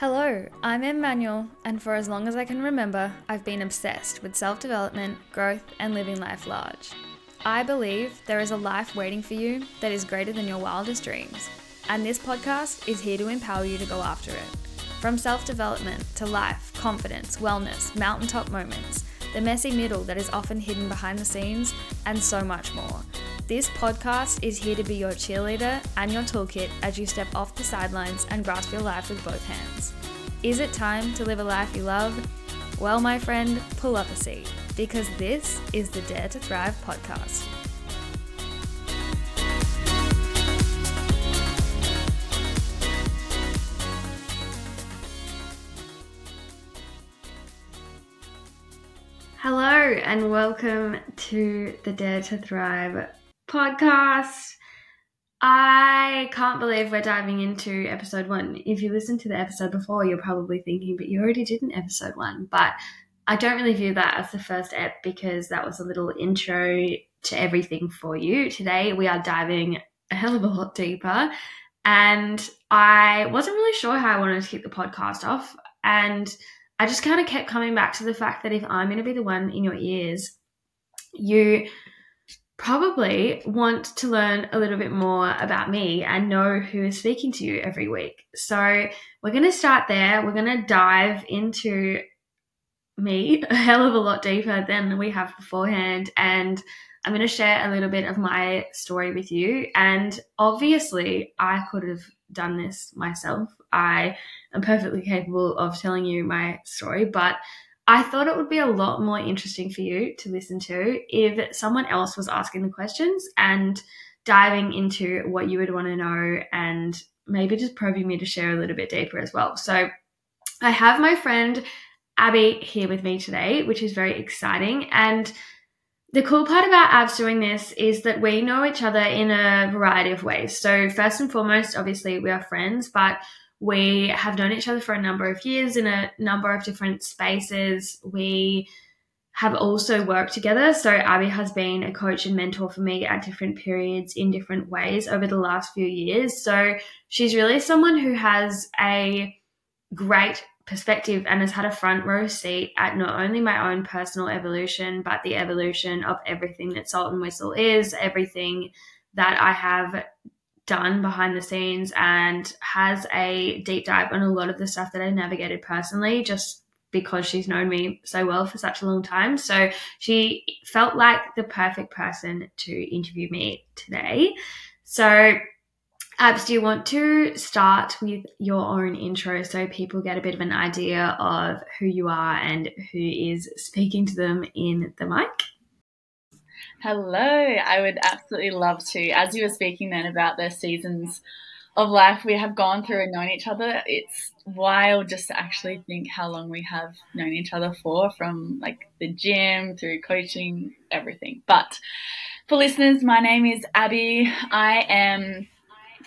Hello, I'm Emmanuel, and for as long as I can remember, I've been obsessed with self development, growth, and living life large. I believe there is a life waiting for you that is greater than your wildest dreams, and this podcast is here to empower you to go after it. From self development to life, confidence, wellness, mountaintop moments, the messy middle that is often hidden behind the scenes, and so much more. This podcast is here to be your cheerleader and your toolkit as you step off the sidelines and grasp your life with both hands. Is it time to live a life you love? Well, my friend, pull up a seat because this is the Dare to Thrive podcast. Hello, and welcome to the Dare to Thrive podcast. I can't believe we're diving into episode one. If you listened to the episode before, you're probably thinking, but you already did an episode one. But I don't really view that as the first ep because that was a little intro to everything for you. Today, we are diving a hell of a lot deeper. And I wasn't really sure how I wanted to kick the podcast off. And I just kind of kept coming back to the fact that if I'm going to be the one in your ears, you probably want to learn a little bit more about me and know who is speaking to you every week. So, we're going to start there. We're going to dive into me a hell of a lot deeper than we have beforehand. And I'm going to share a little bit of my story with you. And obviously, I could have done this myself. I am perfectly capable of telling you my story, but I thought it would be a lot more interesting for you to listen to if someone else was asking the questions and diving into what you would want to know and maybe just probing me to share a little bit deeper as well. So I have my friend Abbey here with me today, which is very exciting. And the cool part about Abs doing this is that we know each other in a variety of ways. So, first and foremost, obviously, we are friends, but we have known each other for a number of years in a number of different spaces. We have also worked together. So, Abbey has been a coach and mentor for me at different periods in different ways over the last few years. So, she's really someone who has a great perspective and has had a front row seat at not only my own personal evolution, but the evolution of everything that Salt and Whistle is, everything that I have done behind the scenes and has a deep dive on a lot of the stuff that I navigated personally just because she's known me so well for such a long time. So she felt like the perfect person to interview me today. So, Abs, do you want to start with your own intro so people get a bit of an idea of who you are and who is speaking to them in the mic? Hello, I would absolutely love to. As you were speaking then about the seasons of life we have gone through and known each other, it's wild just to actually think how long we have known each other for from like the gym through coaching, everything. But for listeners, my name is Abbey. I am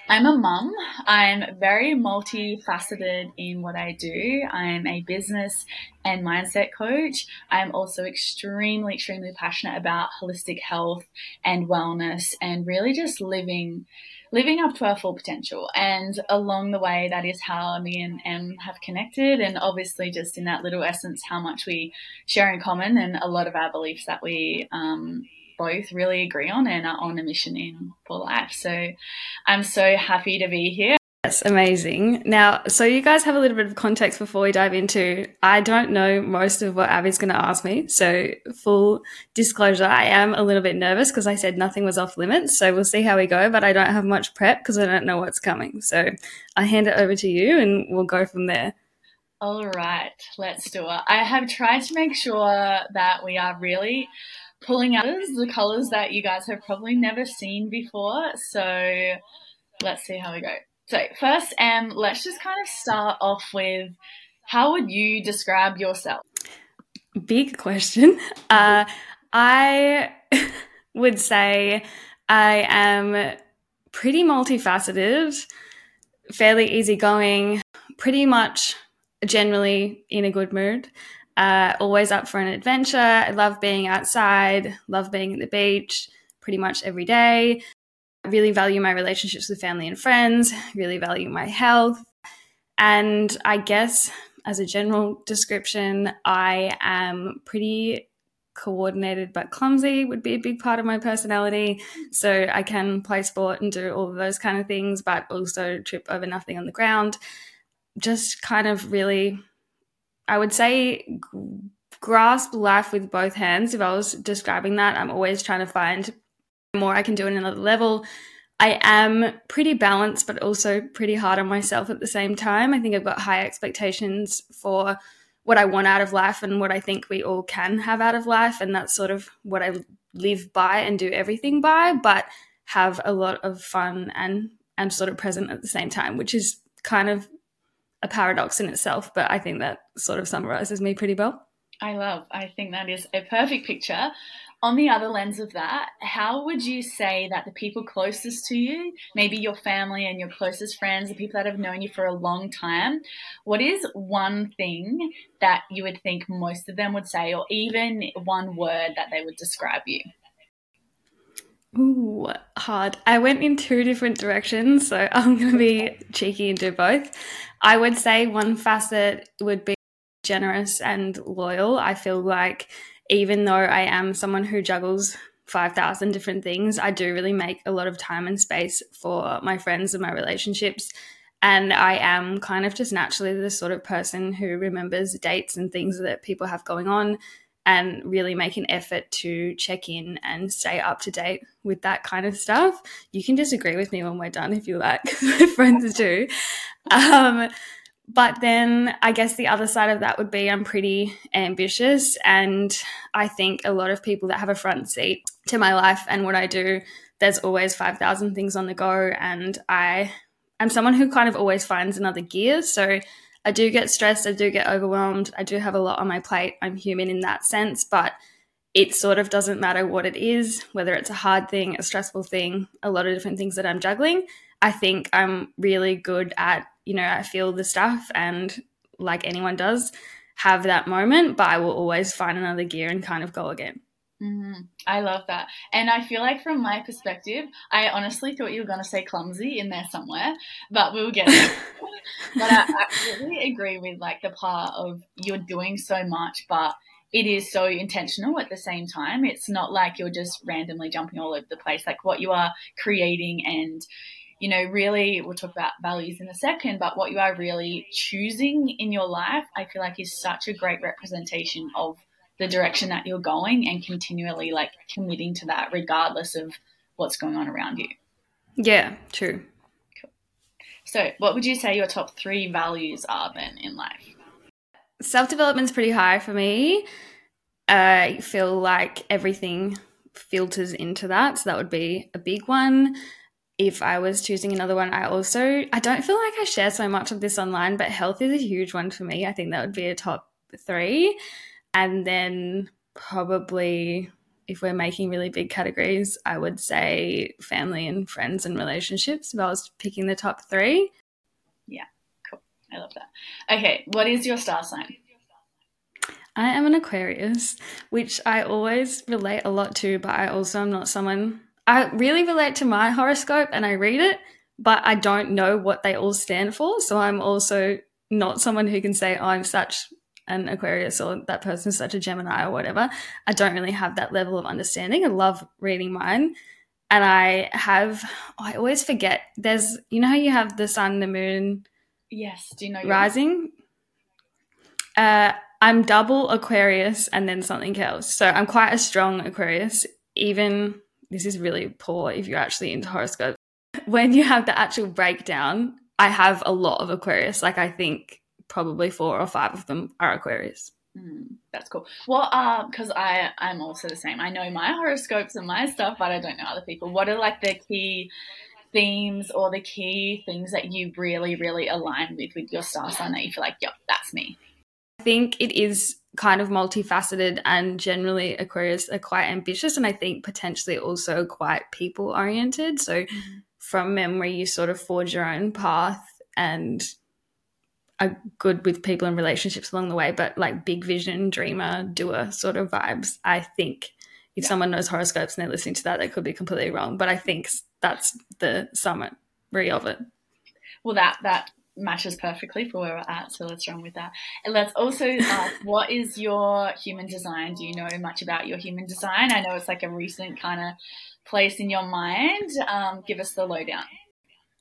I'm a mum. I'm very multifaceted in what I do. I'm a business and mindset coach. I'm also extremely, extremely passionate about holistic health and wellness and really just living living up to our full potential. And along the way, that is how me and Em have connected. And obviously, just in that little essence, how much we share in common and a lot of our beliefs that we um, both really agree on and are on a mission in for life. So I'm so happy to be here. That's amazing. Now, so you guys have a little bit of context before we dive into. I don't know most of what Abbey's going to ask me. So, full disclosure, I am a little bit nervous because I said nothing was off limits. So, we'll see how we go, but I don't have much prep because I don't know what's coming. So, I hand it over to you and we'll go from there. All right, let's do it. I have tried to make sure that we are really pulling out the colors that you guys have probably never seen before. So let's see how we go. So first, um, let's just kind of start off with how would you describe yourself? Big question. Uh, I would say I am pretty multifaceted, fairly easygoing, pretty much generally in a good mood uh, always up for an adventure. I love being outside, love being at the beach pretty much every day. I really value my relationships with family and friends, really value my health. And I guess as a general description, I am pretty coordinated but clumsy would be a big part of my personality. So I can play sport and do all of those kind of things, but also trip over nothing on the ground. Just kind of really, I would say, grasp life with both hands. If I was describing that, I'm always trying to find more I can do at another level. I am pretty balanced, but also pretty hard on myself at the same time. I think I've got high expectations for what I want out of life and what I think we all can have out of life. And that's sort of what I live by and do everything by, but have a lot of fun and am sort of present at the same time, which is kind of a paradox in itself. But I think that sort of summarizes me pretty well. I love. I think that is a perfect picture on the other lens of that, how would you say that the people closest to you, maybe your family and your closest friends, the people that have known you for a long time, what is one thing that you would think most of them would say, or even one word that they would describe you? Ooh, hard. I went in two different directions, so I'm going to be cheeky and do both. I would say one facet would be generous and loyal. I feel like even though I am someone who juggles 5,000 different things, I do really make a lot of time and space for my friends and my relationships. And I am kind of just naturally the sort of person who remembers dates and things that people have going on and really make an effort to check in and stay up to date with that kind of stuff. You can disagree with me when we're done if you like, my friends do. Um, but then I guess the other side of that would be I'm pretty ambitious. And I think a lot of people that have a front seat to my life and what I do, there's always 5,000 things on the go. And I am someone who kind of always finds another gear. So I do get stressed, I do get overwhelmed, I do have a lot on my plate. I'm human in that sense. But it sort of doesn't matter what it is, whether it's a hard thing, a stressful thing, a lot of different things that I'm juggling. I think I'm really good at you know, I feel the stuff and like anyone does, have that moment, but I will always find another gear and kind of go again. Mm-hmm. I love that. And I feel like, from my perspective, I honestly thought you were going to say clumsy in there somewhere, but we'll get there. but I absolutely agree with like the part of you're doing so much, but it is so intentional at the same time. It's not like you're just randomly jumping all over the place. Like what you are creating and you know, really, we'll talk about values in a second, but what you are really choosing in your life, I feel like is such a great representation of the direction that you're going and continually like committing to that regardless of what's going on around you. Yeah, true. Cool. So, what would you say your top three values are then in life? Self development's pretty high for me. I feel like everything filters into that. So, that would be a big one if I was choosing another one, I also I don't feel like I share so much of this online, but health is a huge one for me. I think that would be a top three. And then probably if we're making really big categories, I would say family and friends and relationships if I was picking the top three. Yeah, cool. I love that. Okay, what is your star sign? I am an Aquarius, which I always relate a lot to, but I also am not someone I really relate to my horoscope and I read it, but I don't know what they all stand for. So I'm also not someone who can say, oh, I'm such an Aquarius or that person's such a Gemini or whatever. I don't really have that level of understanding. I love reading mine. And I have, oh, I always forget. There's, you know how you have the sun, the moon. Yes. Do you know? Rising. Uh, I'm double Aquarius and then something else. So I'm quite a strong Aquarius, even this is really poor if you're actually into horoscopes. When you have the actual breakdown, I have a lot of Aquarius. Like I think probably four or five of them are Aquarius. Mm, that's cool. Well, uh, because I I'm also the same. I know my horoscopes and my stuff, but I don't know other people. What are like the key themes or the key things that you really really align with with your star sign that you feel like, yep, that's me. I think it is kind of multifaceted and generally Aquarius are quite ambitious and I think potentially also quite people oriented. So mm-hmm. from memory, you sort of forge your own path and are good with people and relationships along the way, but like big vision, dreamer, doer sort of vibes. I think if yeah. someone knows horoscopes and they're listening to that, they could be completely wrong. But I think that's the summary of it. Well, that that matches perfectly for where we're at, so let's run with that. And let's also ask, what is your human design? Do you know much about your human design? I know it's like a recent kind of place in your mind. Um, give us the lowdown.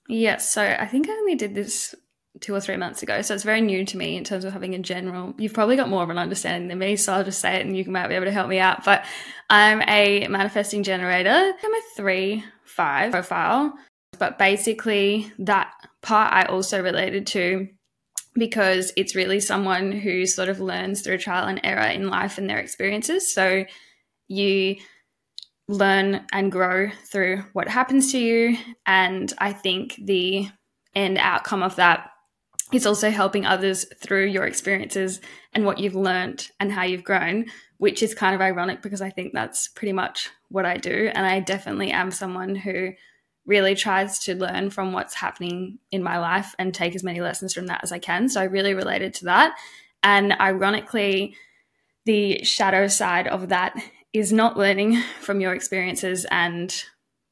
Yes, so I think I only did this two or three months ago, so it's very new to me in terms of having a general. You've probably got more of an understanding than me, so I'll just say it, and you might be able to help me out. But I'm a manifesting generator. I'm a three five profile, but basically that part I also related to because it's really someone who sort of learns through trial and error in life and their experiences. So you learn and grow through what happens to you. And I think the end outcome of that is also helping others through your experiences and what you've learned and how you've grown, which is kind of ironic because I think that's pretty much what I do. And I definitely am someone who really tries to learn from what's happening in my life and take as many lessons from that as I can. So I really related to that. And ironically, the shadow side of that is not learning from your experiences and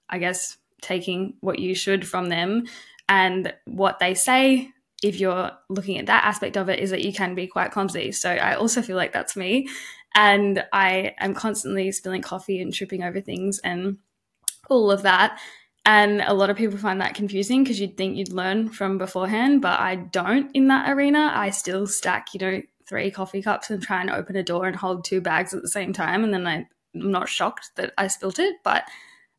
I guess taking what you should from them and what they say if you're looking at that aspect of it is that you can be quite clumsy so i also feel like that's me and i am constantly spilling coffee and tripping over things and all of that and a lot of people find that confusing because you'd think you'd learn from beforehand, but I don't in that arena. I still stack, you know, three coffee cups and try and open a door and hold two bags at the same time. And then I'm not shocked that I spilt it, but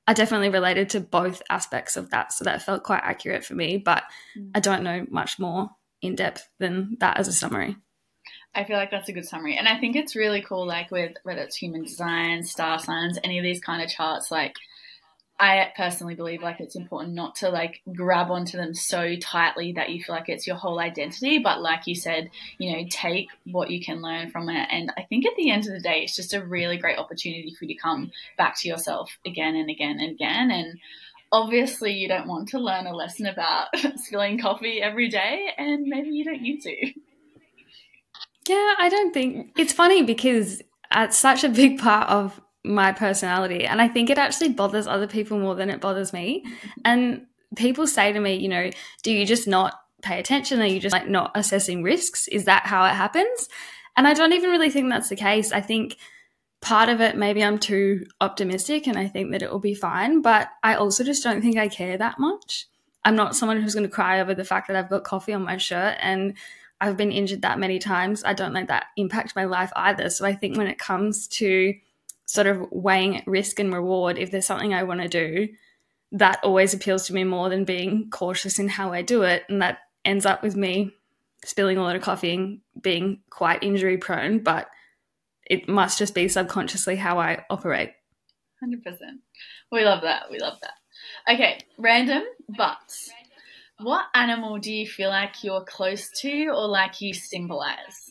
I definitely related to both aspects of that. So that felt quite accurate for me, but mm. I don't know much more in depth than that as a summary. I feel like that's a good summary. And I think it's really cool, like with whether it's human design, star signs, any of these kind of charts, like I personally believe like it's important not to like grab onto them so tightly that you feel like it's your whole identity, but like you said, you know, take what you can learn from it. And I think at the end of the day, it's just a really great opportunity for you to come back to yourself again and again and again. And obviously, you don't want to learn a lesson about spilling coffee every day, and maybe you don't need to. Yeah, I don't think it's funny because it's such a big part of my personality. And I think it actually bothers other people more than it bothers me. And people say to me, you know, do you just not pay attention? Are you just like not assessing risks? Is that how it happens? And I don't even really think that's the case. I think part of it, maybe I'm too optimistic and I think that it will be fine, but I also just don't think I care that much. I'm not someone who's going to cry over the fact that I've got coffee on my shirt and I've been injured that many times. I don't let that impact my life either. So I think when it comes to sort of weighing risk and reward, if there's something I want to do, that always appeals to me more than being cautious in how I do it. And that ends up with me spilling a lot of coffee and being quite injury prone, but it must just be subconsciously how I operate. 100%. We love that. We love that. Okay, random but what animal do you feel like you're close to or like you symbolize?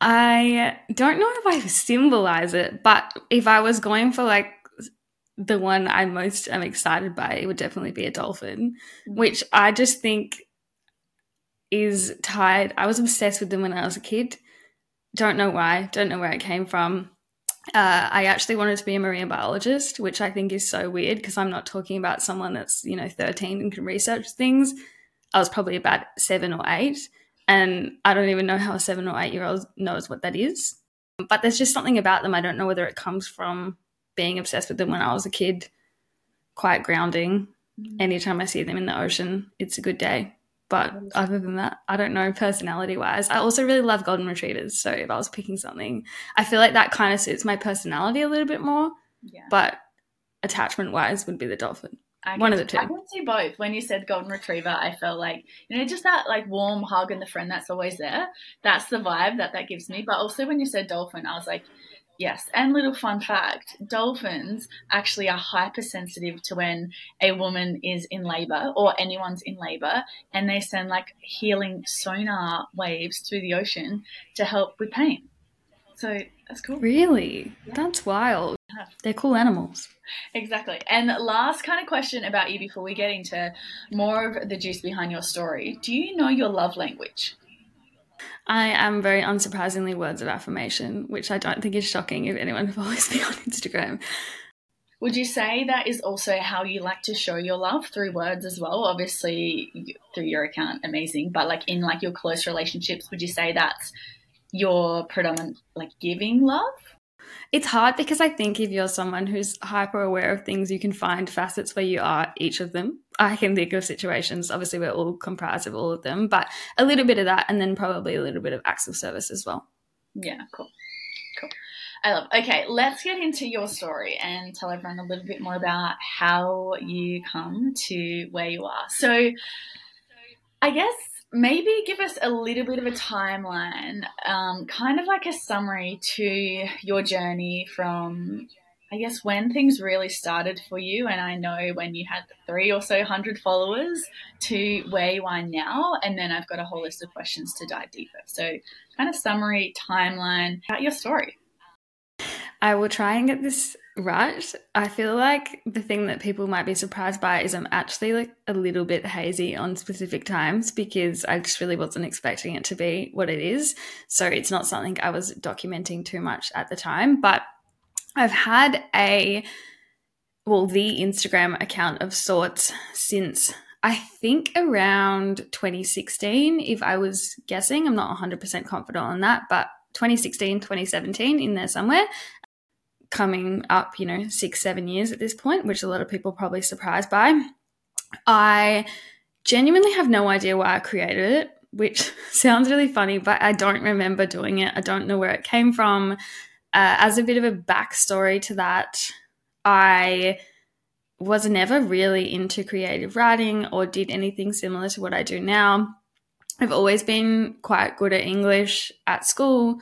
I don't know if I symbolize it, but if I was going for like the one I most am excited by, it would definitely be a dolphin, mm. which I just think is tied. I was obsessed with them when I was a kid. Don't know why, don't know where it came from. Uh, I actually wanted to be a marine biologist, which I think is so weird because I'm not talking about someone that's, you know, 13 and can research things. I was probably about seven or eight. And I don't even know how a seven or eight year old knows what that is. But there's just something about them. I don't know whether it comes from being obsessed with them when I was a kid. Quite grounding. Mm. Anytime I see them in the ocean, it's a good day. But other than that, I don't know personality wise. I also really love golden retrievers. So if I was picking something, I feel like that kind of suits my personality a little bit more. Yeah. But attachment wise would be the dolphin. I One of the two. I can see both. When you said golden retriever, I felt like you know just that like warm hug and the friend that's always there. That's the vibe that that gives me. But also when you said dolphin, I was like, yes. And little fun fact: dolphins actually are hypersensitive to when a woman is in labor or anyone's in labor, and they send like healing sonar waves through the ocean to help with pain. So that's cool. Really? Yeah. That's wild. They're cool animals. Exactly. And last kind of question about you before we get into more of the juice behind your story. Do you know your love language? I am very unsurprisingly words of affirmation, which I don't think is shocking if anyone follows me on Instagram. Would you say that is also how you like to show your love through words as well? Obviously, through your account, amazing. But like in like your close relationships, would you say that's your predominant like giving love? It's hard because I think if you're someone who's hyper aware of things, you can find facets where you are each of them. I can think of situations, obviously, we're all comprised of all of them, but a little bit of that, and then probably a little bit of acts of service as well. Yeah, cool. Cool. I love. Okay, let's get into your story and tell everyone a little bit more about how you come to where you are. So, I guess maybe give us a little bit of a timeline, um, kind of like a summary to your journey from, I guess, when things really started for you. And I know when you had three or so hundred followers to where you are now. And then I've got a whole list of questions to dive deeper. So, kind of summary, timeline about your story. I will try and get this right. I feel like the thing that people might be surprised by is I'm actually like a little bit hazy on specific times because I just really wasn't expecting it to be what it is. So it's not something I was documenting too much at the time, but I've had a well, the Instagram account of sorts since I think around 2016, if I was guessing. I'm not 100% confident on that, but 2016, 2017 in there somewhere coming up, you know, six, seven years at this point, which a lot of people probably surprised by. I genuinely have no idea why I created it, which sounds really funny, but I don't remember doing it. I don't know where it came from. Uh, as a bit of a backstory to that, I was never really into creative writing or did anything similar to what I do now. I've always been quite good at English at school,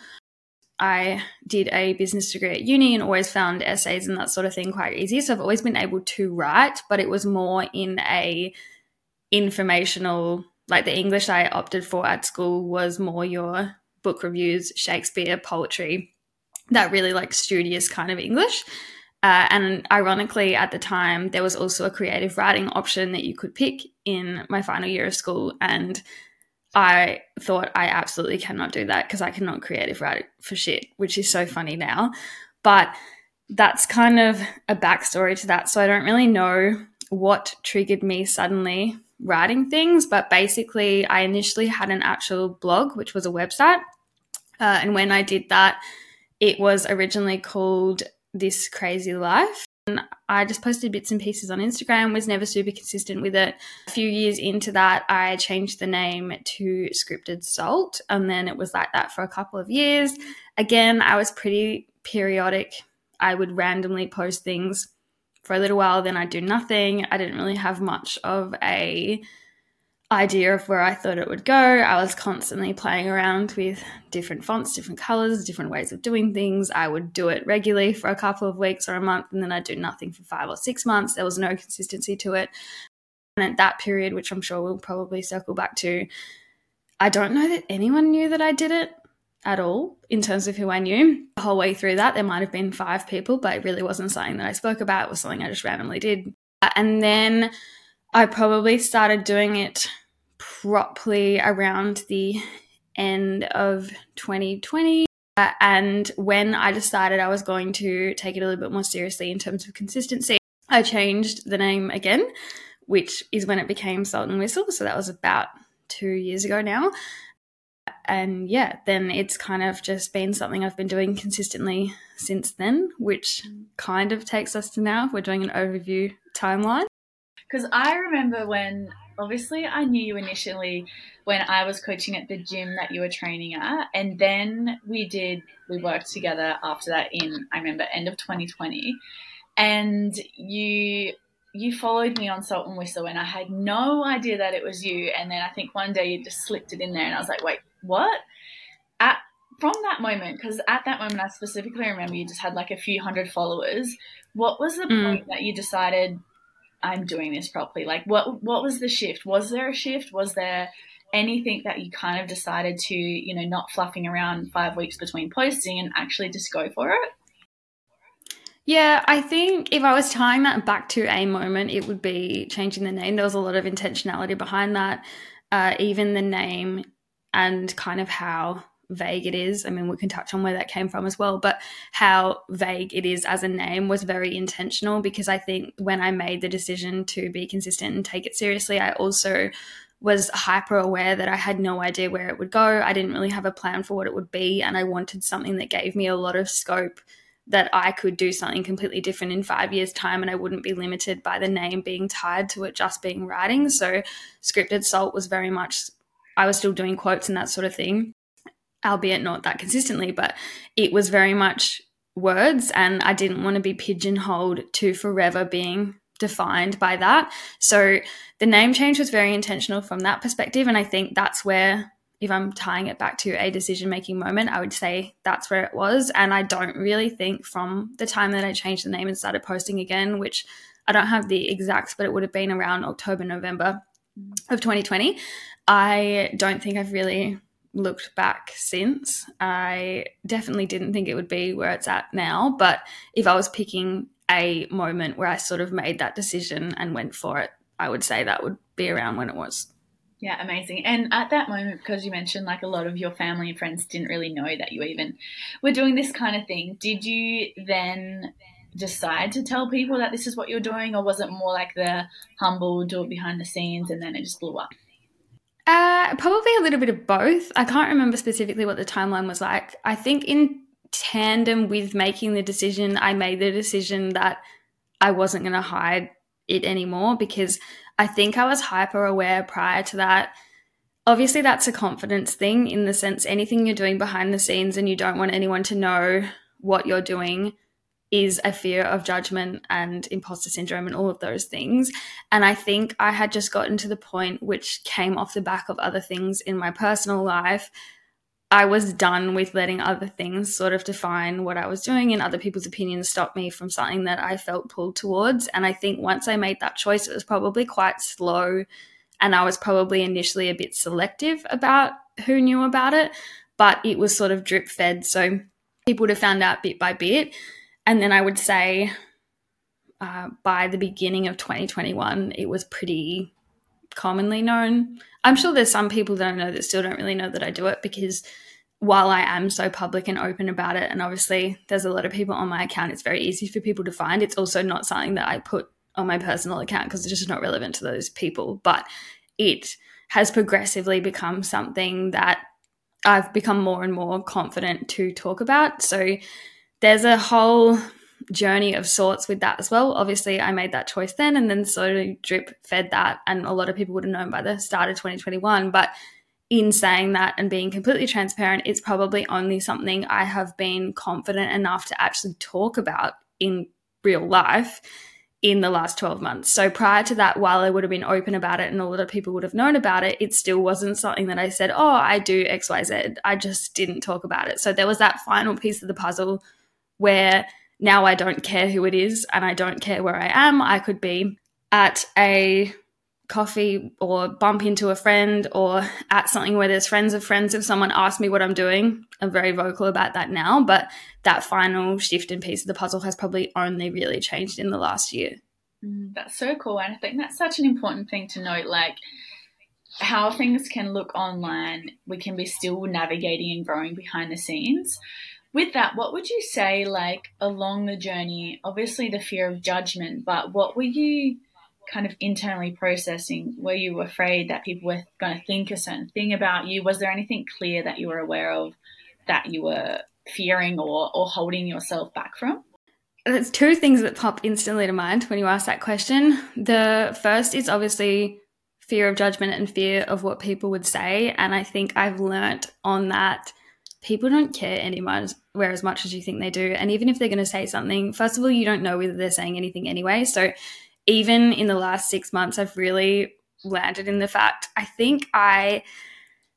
I did a business degree at uni and always found essays and that sort of thing quite easy. So I've always been able to write, but it was more in a informational like the English I opted for at school was more your book reviews, Shakespeare, poetry, that really like studious kind of English. Uh, and ironically, at the time, there was also a creative writing option that you could pick in my final year of school. And I thought I absolutely cannot do that because I cannot creative write for shit, which is so funny now. But that's kind of a backstory to that. So I don't really know what triggered me suddenly writing things, but basically, I initially had an actual blog, which was a website. Uh, and when I did that, it was originally called This Crazy Life. I just posted bits and pieces on Instagram, was never super consistent with it. A few years into that, I changed the name to Scripted Salt, and then it was like that for a couple of years. Again, I was pretty periodic. I would randomly post things for a little while, then I'd do nothing. I didn't really have much of a idea of where I thought it would go. I was constantly playing around with different fonts, different colors, different ways of doing things. I would do it regularly for a couple of weeks or a month, and then I'd do nothing for five or six months. There was no consistency to it. And at that period, which I'm sure we'll probably circle back to, I don't know that anyone knew that I did it at all in terms of who I knew. The whole way through that, there might have been five people, but it really wasn't something that I spoke about. It was something I just randomly did. And then I probably started doing it properly around the end of 2020. Uh, and when I decided I was going to take it a little bit more seriously in terms of consistency, I changed the name again, which is when it became Salt and Whistle. So that was about two years ago now. And yeah, then it's kind of just been something I've been doing consistently since then, which kind of takes us to now. We're doing an overview timeline. Because I remember when, obviously, I knew you initially when I was coaching at the gym that you were training at, and then we did we worked together after that in I remember end of 2020, and you you followed me on Salt and Whistle, and I had no idea that it was you. And then I think one day you just slipped it in there, and I was like, wait, what? At from that moment, because at that moment I specifically remember you just had like a few hundred followers. What was the mm. point that you decided I'm doing this properly? Like, what what was the shift? Was there a shift? Was there anything that you kind of decided to, you know, not fluffing around five weeks between posting and actually just go for it? Yeah, I think if I was tying that back to a moment, it would be changing the name. There was a lot of intentionality behind that. Uh, even the name and kind of how vague it is. I mean, we can touch on where that came from as well, but how vague it is as a name was very intentional because I think when I made the decision to be consistent and take it seriously, I also was hyper aware that I had no idea where it would go. I didn't really have a plan for what it would be, and I wanted something that gave me a lot of scope that I could do something completely different in five years' time and I wouldn't be limited by the name being tied to it just being writing. So, Scripted Salt was very much, I was still doing quotes and that sort of thing, albeit not that consistently, but it was very much words and I didn't want to be pigeonholed to forever being defined by that. So the name change was very intentional from that perspective. And I think that's where, if I'm tying it back to a decision making moment, I would say that's where it was. And I don't really think from the time that I changed the name and started posting again, which I don't have the exacts, but it would have been around October, November of 2020. I don't think I've really looked back since. I definitely didn't think it would be where it's at now. But if I was picking a moment where I sort of made that decision and went for it, I would say that would be around when it was. Yeah, amazing. And at that moment, because you mentioned like a lot of your family and friends didn't really know that you even were doing this kind of thing, did you then decide to tell people that this is what you're doing, or was it more like the humble, do it behind the scenes, and then it just blew up? Uh, probably a little bit of both. I can't remember specifically what the timeline was like. I think in tandem with making the decision, I made the decision that I wasn't going to hide it anymore because I think I was hyper aware prior to that. Obviously, that's a confidence thing in the sense anything you're doing behind the scenes and you don't want anyone to know what you're doing is a fear of judgment and imposter syndrome and all of those things. And I think I had just gotten to the point which came off the back of other things in my personal life I was done with letting other things sort of define what I was doing and other people's opinions stop me from something that I felt pulled towards. And I think once I made that choice, it was probably quite slow. And I was probably initially a bit selective about who knew about it, but it was sort of drip fed. So people would have found out bit by bit. And then I would say uh, by the beginning of 2021, it was pretty commonly known. I'm sure there's some people that I know that still don't really know that I do it because while I am so public and open about it, and obviously there's a lot of people on my account, it's very easy for people to find. It's also not something that I put on my personal account because it's just not relevant to those people. But it has progressively become something that I've become more and more confident to talk about. So there's a whole journey of sorts with that as well. Obviously, I made that choice then and then of drip fed that. And a lot of people would have known by the start of 2021. But in saying that and being completely transparent, it's probably only something I have been confident enough to actually talk about in real life in the last 12 months. So prior to that, while I would have been open about it and a lot of people would have known about it, it still wasn't something that I said, oh, I do XYZ. I just didn't talk about it. So there was that final piece of the puzzle where now I don't care who it is and I don't care where I am. I could be at a coffee or bump into a friend or at something where there's friends of friends. If someone asks me what I'm doing, I'm very vocal about that now. But that final shift and piece of the puzzle has probably only really changed in the last year. Mm, that's so cool. And I think that's such an important thing to note. Like, how things can look online, we can be still navigating and growing behind the scenes with that, what would you say, like along the journey? Obviously, the fear of judgment, but what were you kind of internally processing? Were you afraid that people were going to think a certain thing about you? Was there anything clear that you were aware of that you were fearing or, or holding yourself back from? There's two things that pop instantly to mind when you ask that question. The first is obviously fear of judgment and fear of what people would say. And I think I've learnt on that people don't care anymore where as much as you think they do. And even if they're going to say something, first of all, you don't know whether they're saying anything anyway. So even in the last six months, I've really landed in the fact I think I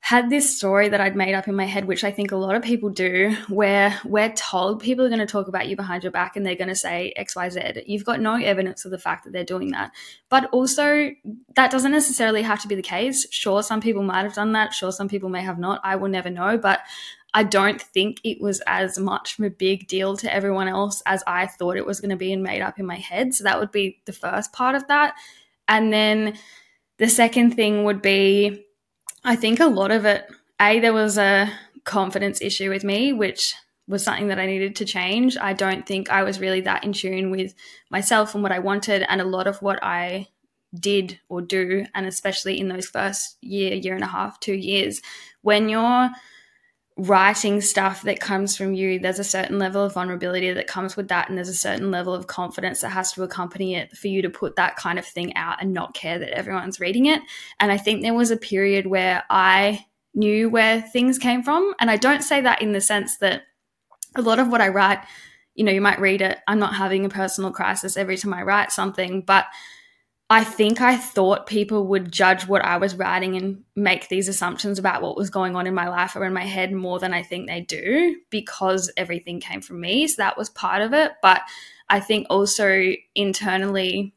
had this story that I'd made up in my head, which I think a lot of people do, where we're told people are going to talk about you behind your back and they're going to say XYZ. You've got no evidence of the fact that they're doing that. But also, that doesn't necessarily have to be the case. Sure, some people might have done that. Sure, some people may have not. I will never know. But I don't think it was as much of a big deal to everyone else as I thought it was going to be and made up in my head. So that would be the first part of that. And then the second thing would be I think a lot of it, A, there was a confidence issue with me, which was something that I needed to change. I don't think I was really that in tune with myself and what I wanted, and a lot of what I did or do, and especially in those first year, year and a half, two years, when you're writing stuff that comes from you, there's a certain level of vulnerability that comes with that, and there's a certain level of confidence that has to accompany it for you to put that kind of thing out and not care that everyone's reading it. And I think there was a period where I knew where things came from. And I don't say that in the sense that a lot of what I write, you know, you might read it, I'm not having a personal crisis every time I write something, but I think I thought people would judge what I was writing and make these assumptions about what was going on in my life or in my head more than I think they do because everything came from me. So that was part of it. But I think also internally,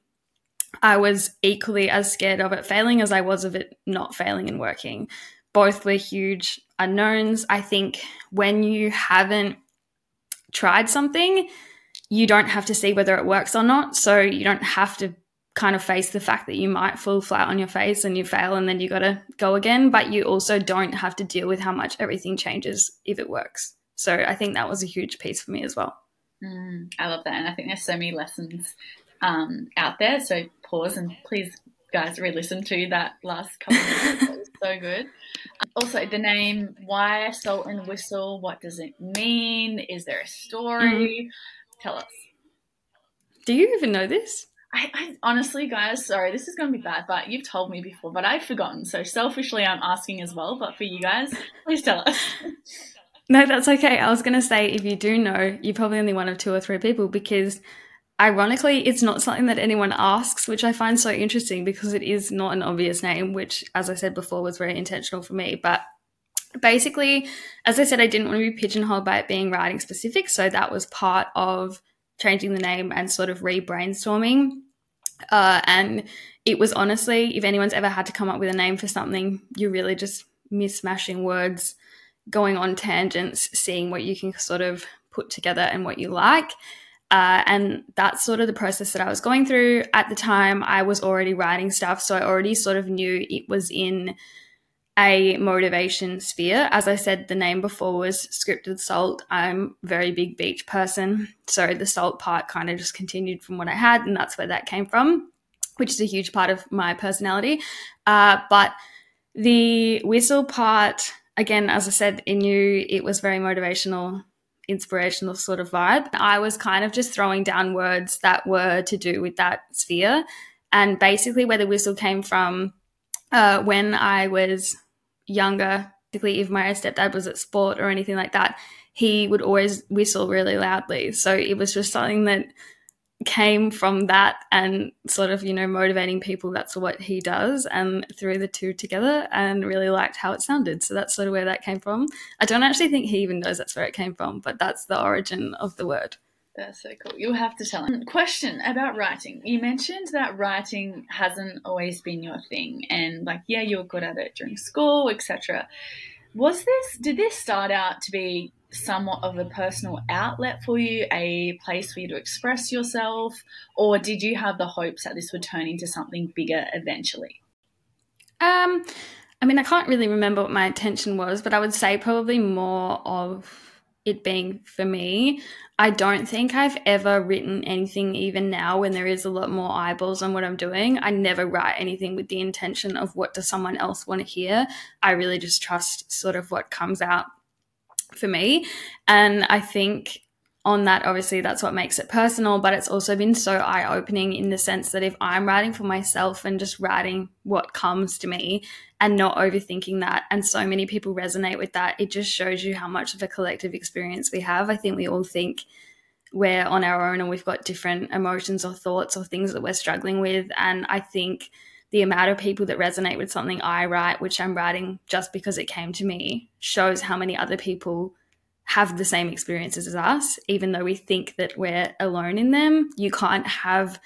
I was equally as scared of it failing as I was of it not failing and working. Both were huge unknowns. I think when you haven't tried something, you don't have to see whether it works or not. So you don't have to kind of face the fact that you might fall flat on your face and you fail and then you got to go again. But you also don't have to deal with how much everything changes if it works. So I think that was a huge piece for me as well. Mm, I love that. And I think there's so many lessons um, out there. So pause and please, guys, re listen to that last couple of minutes. So good. Also, the name, why Salt and Whistle? What does it mean? Is there a story? Mm. Tell us. Do you even know this? I, I, honestly, guys, sorry, this is going to be bad, but you've told me before, but I've forgotten. So selfishly, I'm asking as well. But for you guys, please tell us. No, that's okay. I was going to say, if you do know, you're probably only one of two or three people because ironically, it's not something that anyone asks, which I find so interesting because it is not an obvious name, which, as I said before, was very intentional for me. But basically, as I said, I didn't want to be pigeonholed by it being writing specific. So that was part of changing the name and sort of re brainstorming. Uh, and it was honestly, if anyone's ever had to come up with a name for something, you're really just mishmashing words, going on tangents, seeing what you can sort of put together and what you like. Uh, and that's sort of the process that I was going through. At the time, I was already writing stuff, so I already sort of knew it was in a motivation sphere. As I said, the name before was scripted salt. I'm very big beach person. So the salt part kind of just continued from what I had, and that's where that came from, which is a huge part of my personality. Uh, but the whistle part, again, as I said, in you, it was very motivational, inspirational sort of vibe. I was kind of just throwing down words that were to do with that sphere. And basically, where the whistle came from, uh, when I was younger, particularly if my stepdad was at sport or anything like that, he would always whistle really loudly. So it was just something that came from that and sort of, you know, motivating people. That's what he does. And threw the two together and really liked how it sounded. So that's sort of where that came from. I don't actually think he even knows that's where it came from, but that's the origin of the word. That's so cool. You'll have to tell him. Question about writing. You mentioned that writing hasn't always been your thing, and like, yeah, you were good at it during school, etc. Was this? Did this start out to be somewhat of a personal outlet for you, a place for you to express yourself, or did you have the hopes that this would turn into something bigger eventually? Um, I mean, I can't really remember what my intention was, but I would say probably more of it being for me. I don't think I've ever written anything, even now when there is a lot more eyeballs on what I'm doing. I never write anything with the intention of what does someone else want to hear. I really just trust sort of what comes out for me. And I think on that, obviously, that's what makes it personal, but it's also been so eye opening in the sense that if I'm writing for myself and just writing what comes to me and not overthinking that, and so many people resonate with that, it just shows you how much of a collective experience we have. I think we all think we're on our own and we've got different emotions or thoughts or things that we're struggling with. And I think the amount of people that resonate with something I write, which I'm writing just because it came to me, shows how many other people have the same experiences as us, even though we think that we're alone in them. You can't have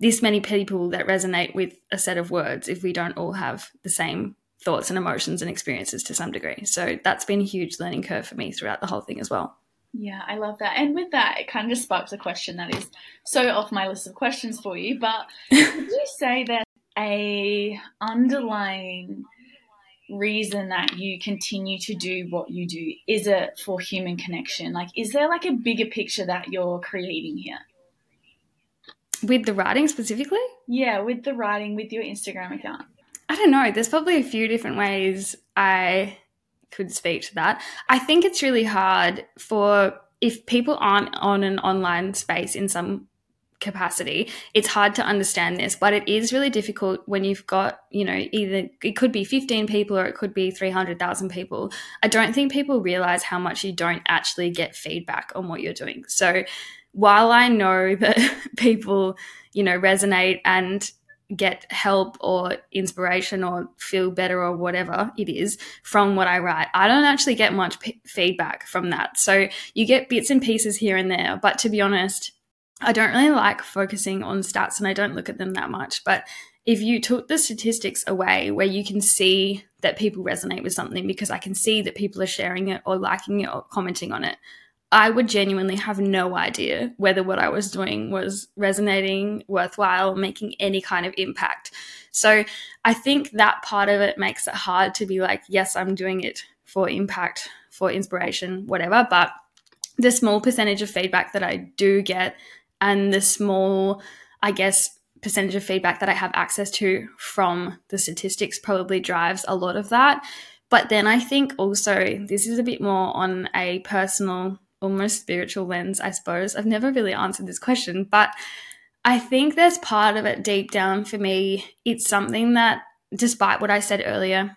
this many people that resonate with a set of words if we don't all have the same thoughts and emotions and experiences to some degree. So that's been a huge learning curve for me throughout the whole thing as well. Yeah, I love that. And with that, it kind of just sparks a question that is so off my list of questions for you. But would you say that a underlying reason that you continue to do what you do? Is it for human connection? Like, is there like a bigger picture that you're creating here? With the writing specifically? Yeah, with the writing, with your Instagram account. I don't know. There's probably a few different ways I could speak to that. I think it's really hard for if people aren't on an online space in some capacity, it's hard to understand this, but it is really difficult when you've got, you know, either it could be 15 people or it could be 300,000 people. I don't think people realize how much you don't actually get feedback on what you're doing. So while I know that people, you know, resonate and get help or inspiration or feel better or whatever it is from what I write. I don't actually get much p- feedback from that. So you get bits and pieces here and there. But to be honest, I don't really like focusing on stats and I don't look at them that much. But if you took the statistics away where you can see that people resonate with something because I can see that people are sharing it or liking it or commenting on it, I would genuinely have no idea whether what I was doing was resonating, worthwhile, making any kind of impact. So I think that part of it makes it hard to be like, yes, I'm doing it for impact, for inspiration, whatever. But the small percentage of feedback that I do get and the small, I guess, percentage of feedback that I have access to from the statistics probably drives a lot of that. But then I think also this is a bit more on a personal almost spiritual lens, I suppose. I've never really answered this question, but I think there's part of it deep down for me. It's something that, despite what I said earlier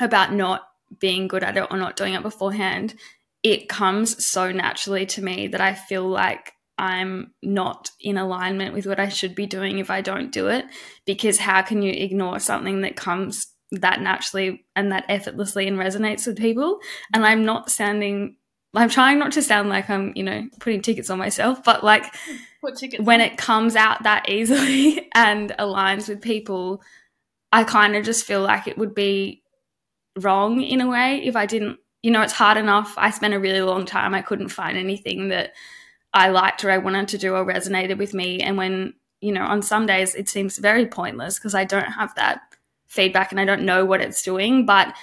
about not being good at it or not doing it beforehand, it comes so naturally to me that I feel like I'm not in alignment with what I should be doing if I don't do it. Because how can you ignore something that comes that naturally and that effortlessly and resonates with people? And I'm not sounding I'm trying not to sound like I'm, you know, putting tickets on myself, but like when it comes out that easily and aligns with people, I kind of just feel like it would be wrong in a way if I didn't, you know, it's hard enough. I spent a really long time, I couldn't find anything that I liked or I wanted to do or resonated with me. And when, you know, on some days it seems very pointless because I don't have that feedback and I don't know what it's doing. But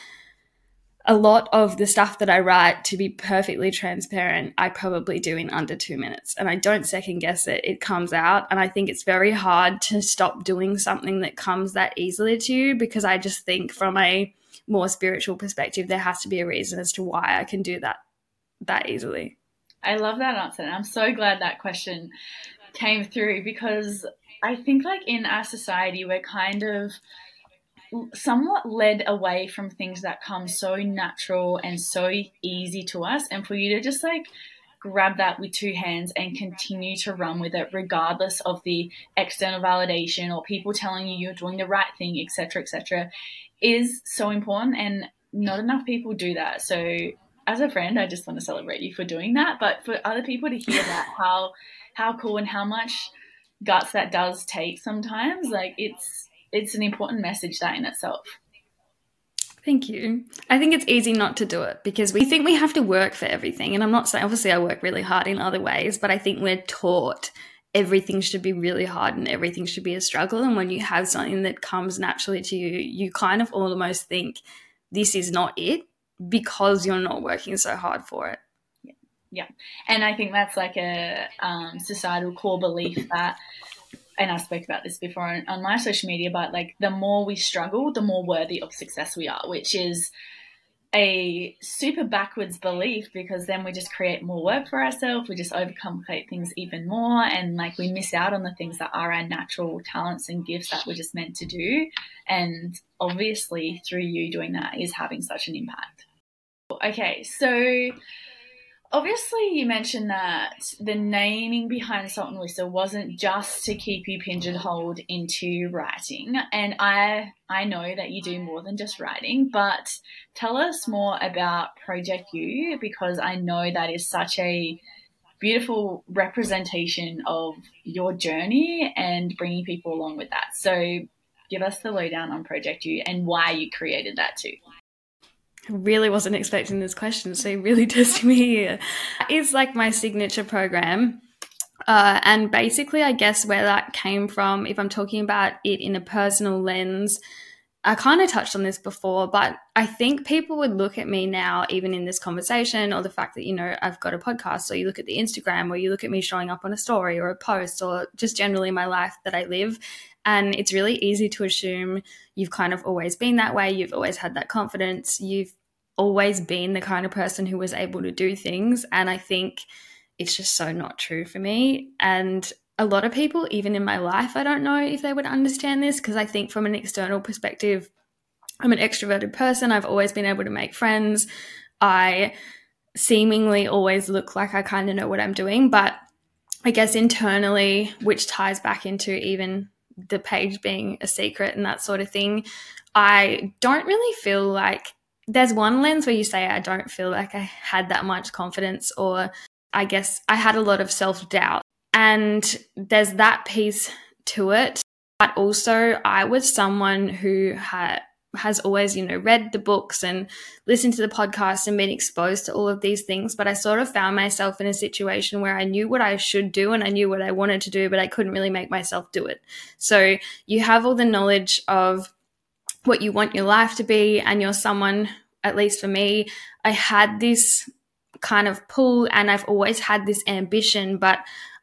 a lot of the stuff that I write, to be perfectly transparent, I probably do in under two minutes. And I don't second guess it. It comes out. And I think it's very hard to stop doing something that comes that easily to you because I just think from a more spiritual perspective, there has to be a reason as to why I can do that that easily. I love that answer. And I'm so glad that question came through because I think like in our society, we're kind of somewhat led away from things that come so natural and so easy to us and for you to just like grab that with two hands and continue to run with it regardless of the external validation or people telling you you're doing the right thing etc etc is so important and not enough people do that so as a friend i just want to celebrate you for doing that but for other people to hear that how how cool and how much guts that does take sometimes like it's it's an important message that in itself. Thank you. I think it's easy not to do it because we think we have to work for everything. And I'm not saying, obviously, I work really hard in other ways, but I think we're taught everything should be really hard and everything should be a struggle. And when you have something that comes naturally to you, you kind of almost think this is not it because you're not working so hard for it. Yeah. yeah. And I think that's like a um, societal core belief that and I spoke about this before on, on, my social media, but like the more we struggle, the more worthy of success we are, which is a super backwards belief because then we just create more work for ourselves, we just overcomplicate things even more, and like we miss out on the things that are our natural talents and gifts that we're just meant to do. And obviously, through you doing that, is having such an impact. Okay, so Obviously, you mentioned that the naming behind Salt and Whistle wasn't just to keep you pigeonholed into writing, and I I know that you do more than just writing. But tell us more about Project You because I know that is such a beautiful representation of your journey and bringing people along with that. So, give us the lowdown on Project You and why you created that too really wasn't expecting this question, so you really testing me here. It's like my signature program. Uh, and basically, I guess where that came from, if I'm talking about it in a personal lens, I kind of touched on this before, but I think people would look at me now, even in this conversation, or the fact that, you know, I've got a podcast, or you look at the Instagram, or you look at me showing up on a story or a post, or just generally my life that I live. And it's really easy to assume you've kind of always been that way. You've always had that confidence. You've always been the kind of person who was able to do things. And I think it's just so not true for me. And a lot of people, even in my life, I don't know if they would understand this because I think from an external perspective, I'm an extroverted person. I've always been able to make friends. I seemingly always look like I kind of know what I'm doing. But I guess internally, which ties back into even the page being a secret and that sort of thing, I don't really feel like there's one lens where you say, I don't feel like I had that much confidence, or I guess I had a lot of self doubt. And there's that piece to it. But also, I was someone who had has always, you know, read the books and listened to the podcast and been exposed to all of these things. But I sort of found myself in a situation where I knew what I should do and I knew what I wanted to do, but I couldn't really make myself do it. So you have all the knowledge of what you want your life to be, and you're someone, at least for me, I had this kind of pull and I've always had this ambition, but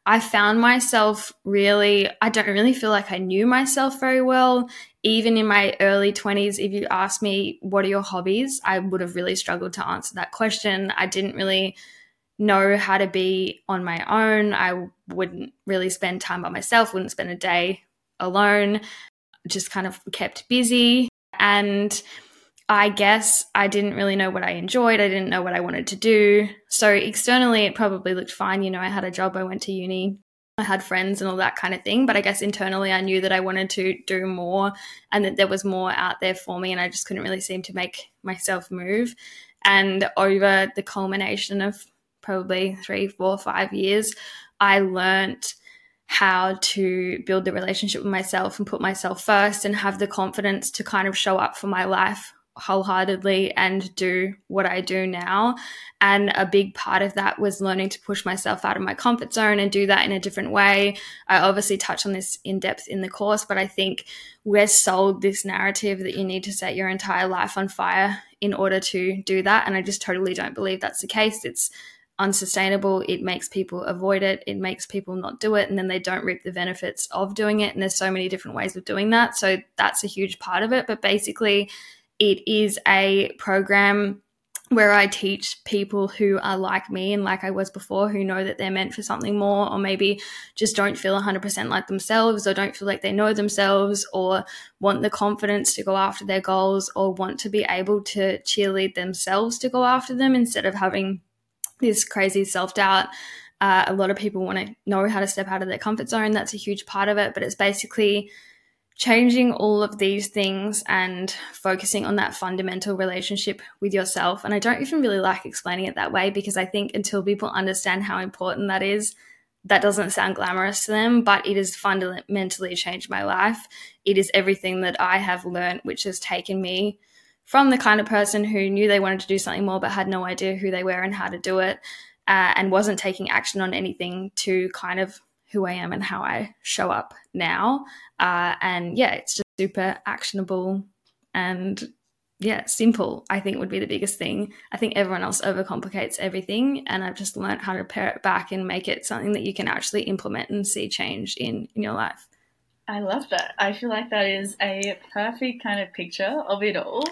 I found myself really, I don't really feel like I knew myself very well. Even in my early 20s, if you asked me, what are your hobbies? I would have really struggled to answer that question. I didn't really know how to be on my own. I wouldn't really spend time by myself, wouldn't spend a day alone, just kind of kept busy. And I guess I didn't really know what I enjoyed. I didn't know what I wanted to do. So externally, it probably looked fine. You know, I had a job, I went to uni, I had friends and all that kind of thing. But I guess internally, I knew that I wanted to do more and that there was more out there for me. And I just couldn't really seem to make myself move. And over the culmination of probably three, four, five years, I learned how to build the relationship with myself and put myself first and have the confidence to kind of show up for my life wholeheartedly and do what I do now. And a big part of that was learning to push myself out of my comfort zone and do that in a different way. I obviously touch on this in depth in the course, but I think we're sold this narrative that you need to set your entire life on fire in order to do that. And I just totally don't believe that's the case. It's unsustainable. It makes people avoid it. It makes people not do it. And then they don't reap the benefits of doing it. And there's so many different ways of doing that. So that's a huge part of it. But basically, it is a program where I teach people who are like me and like I was before, who know that they're meant for something more, or maybe just don't feel 100% like themselves, or don't feel like they know themselves, or want the confidence to go after their goals, or want to be able to cheerlead themselves to go after them instead of having this crazy self doubt. Uh, a lot of people want to know how to step out of their comfort zone. That's a huge part of it, but it's basically changing all of these things and focusing on that fundamental relationship with yourself. And I don't even really like explaining it that way because I think until people understand how important that is, that doesn't sound glamorous to them, but it has fundamentally changed my life. It is everything that I have learned, which has taken me from the kind of person who knew they wanted to do something more but had no idea who they were and how to do it uh, and wasn't taking action on anything to kind of who I am and how I show up now. Uh, and yeah, it's just super actionable and yeah, simple, I think would be the biggest thing. I think everyone else overcomplicates everything. And I've just learned how to pare it back and make it something that you can actually implement and see change in, in your life. I love that. I feel like that is a perfect kind of picture of it all.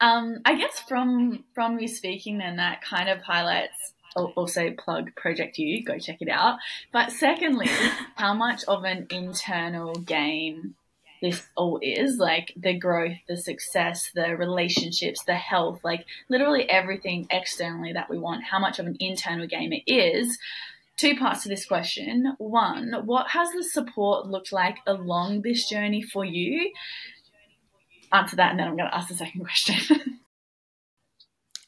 Um, I guess from from you speaking, then that kind of highlights also plug Project You, go check it out. But secondly, how much of an internal game this all is like the growth, the success, the relationships, the health, like literally everything externally that we want, how much of an internal game it is. Two parts to this question. One, what has the support looked like along this journey for you? Answer that, and then I'm going to ask the second question.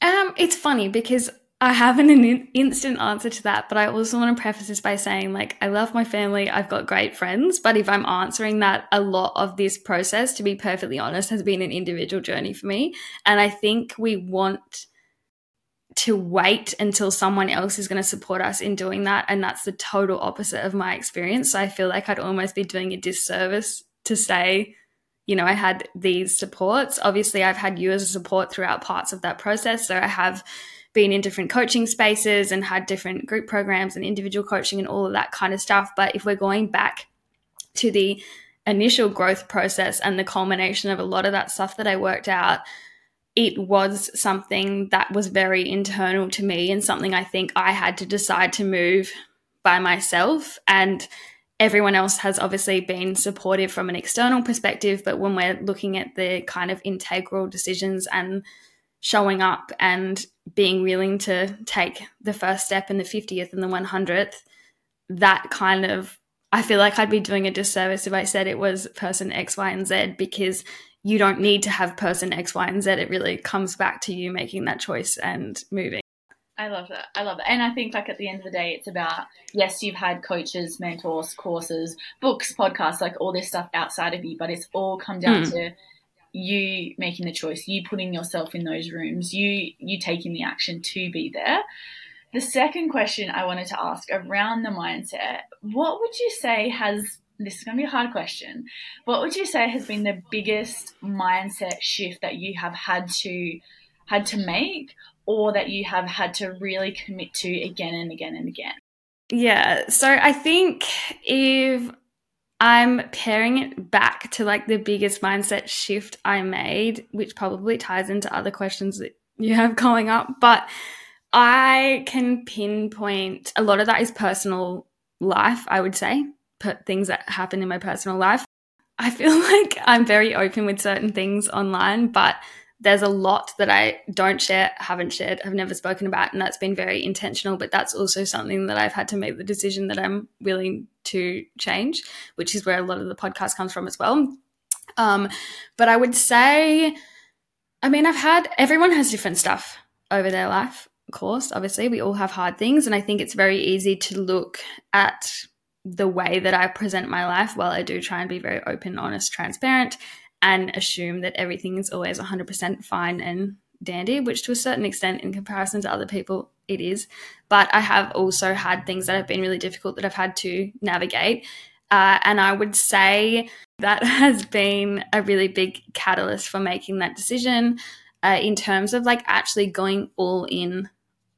um, it's funny because I have an instant answer to that, but I also want to preface this by saying, like, I love my family. I've got great friends. But if I'm answering that, a lot of this process, to be perfectly honest, has been an individual journey for me. And I think we want to wait until someone else is going to support us in doing that. And that's the total opposite of my experience. So I feel like I'd almost be doing a disservice to say, you know, I had these supports. Obviously, I've had you as a support throughout parts of that process. So I have been in different coaching spaces and had different group programs and individual coaching and all of that kind of stuff. But if we're going back to the initial growth process and the culmination of a lot of that stuff that I worked out, it was something that was very internal to me and something I think I had to decide to move by myself. And everyone else has obviously been supportive from an external perspective. But when we're looking at the kind of integral decisions and showing up and being willing to take the first step in the 50th and the 100th, that kind of, I feel like I'd be doing a disservice if I said it was person X, Y, and Z because you don't need to have person X, Y, and Z. It really comes back to you making that choice and moving. I love that. I love it. And I think like at the end of the day, it's about, yes, you've had coaches, mentors, courses, books, podcasts, like all this stuff outside of you, but it's all come down mm. to you making the choice, you putting yourself in those rooms, you you taking the action to be there. The second question I wanted to ask around the mindset, what would you say has this is going to be a hard question. What would you say has been the biggest mindset shift that you have had to had to make or that you have had to really commit to again and again and again? Yeah, so I think if I'm paring it back to like the biggest mindset shift I made, which probably ties into other questions that you have going up. But I can pinpoint a lot of that is personal life, I would say, things that happen in my personal life. I feel like I'm very open with certain things online, but there's a lot that I don't share, haven't shared, have never spoken about, and that's been very intentional. But that's also something that I've had to make the decision that I'm willing to change, which is where a lot of the podcast comes from as well. Um, but I would say, I mean, I've had everyone has different stuff over their life, of course. Obviously, we all have hard things, and I think it's very easy to look at the way that I present my life while I do try and be very open, honest, transparent, and assume that everything is always 100% fine and dandy, which to a certain extent, in comparison to other people, it is. But I have also had things that have been really difficult that I've had to navigate. Uh, and I would say that has been a really big catalyst for making that decision uh, in terms of like actually going all in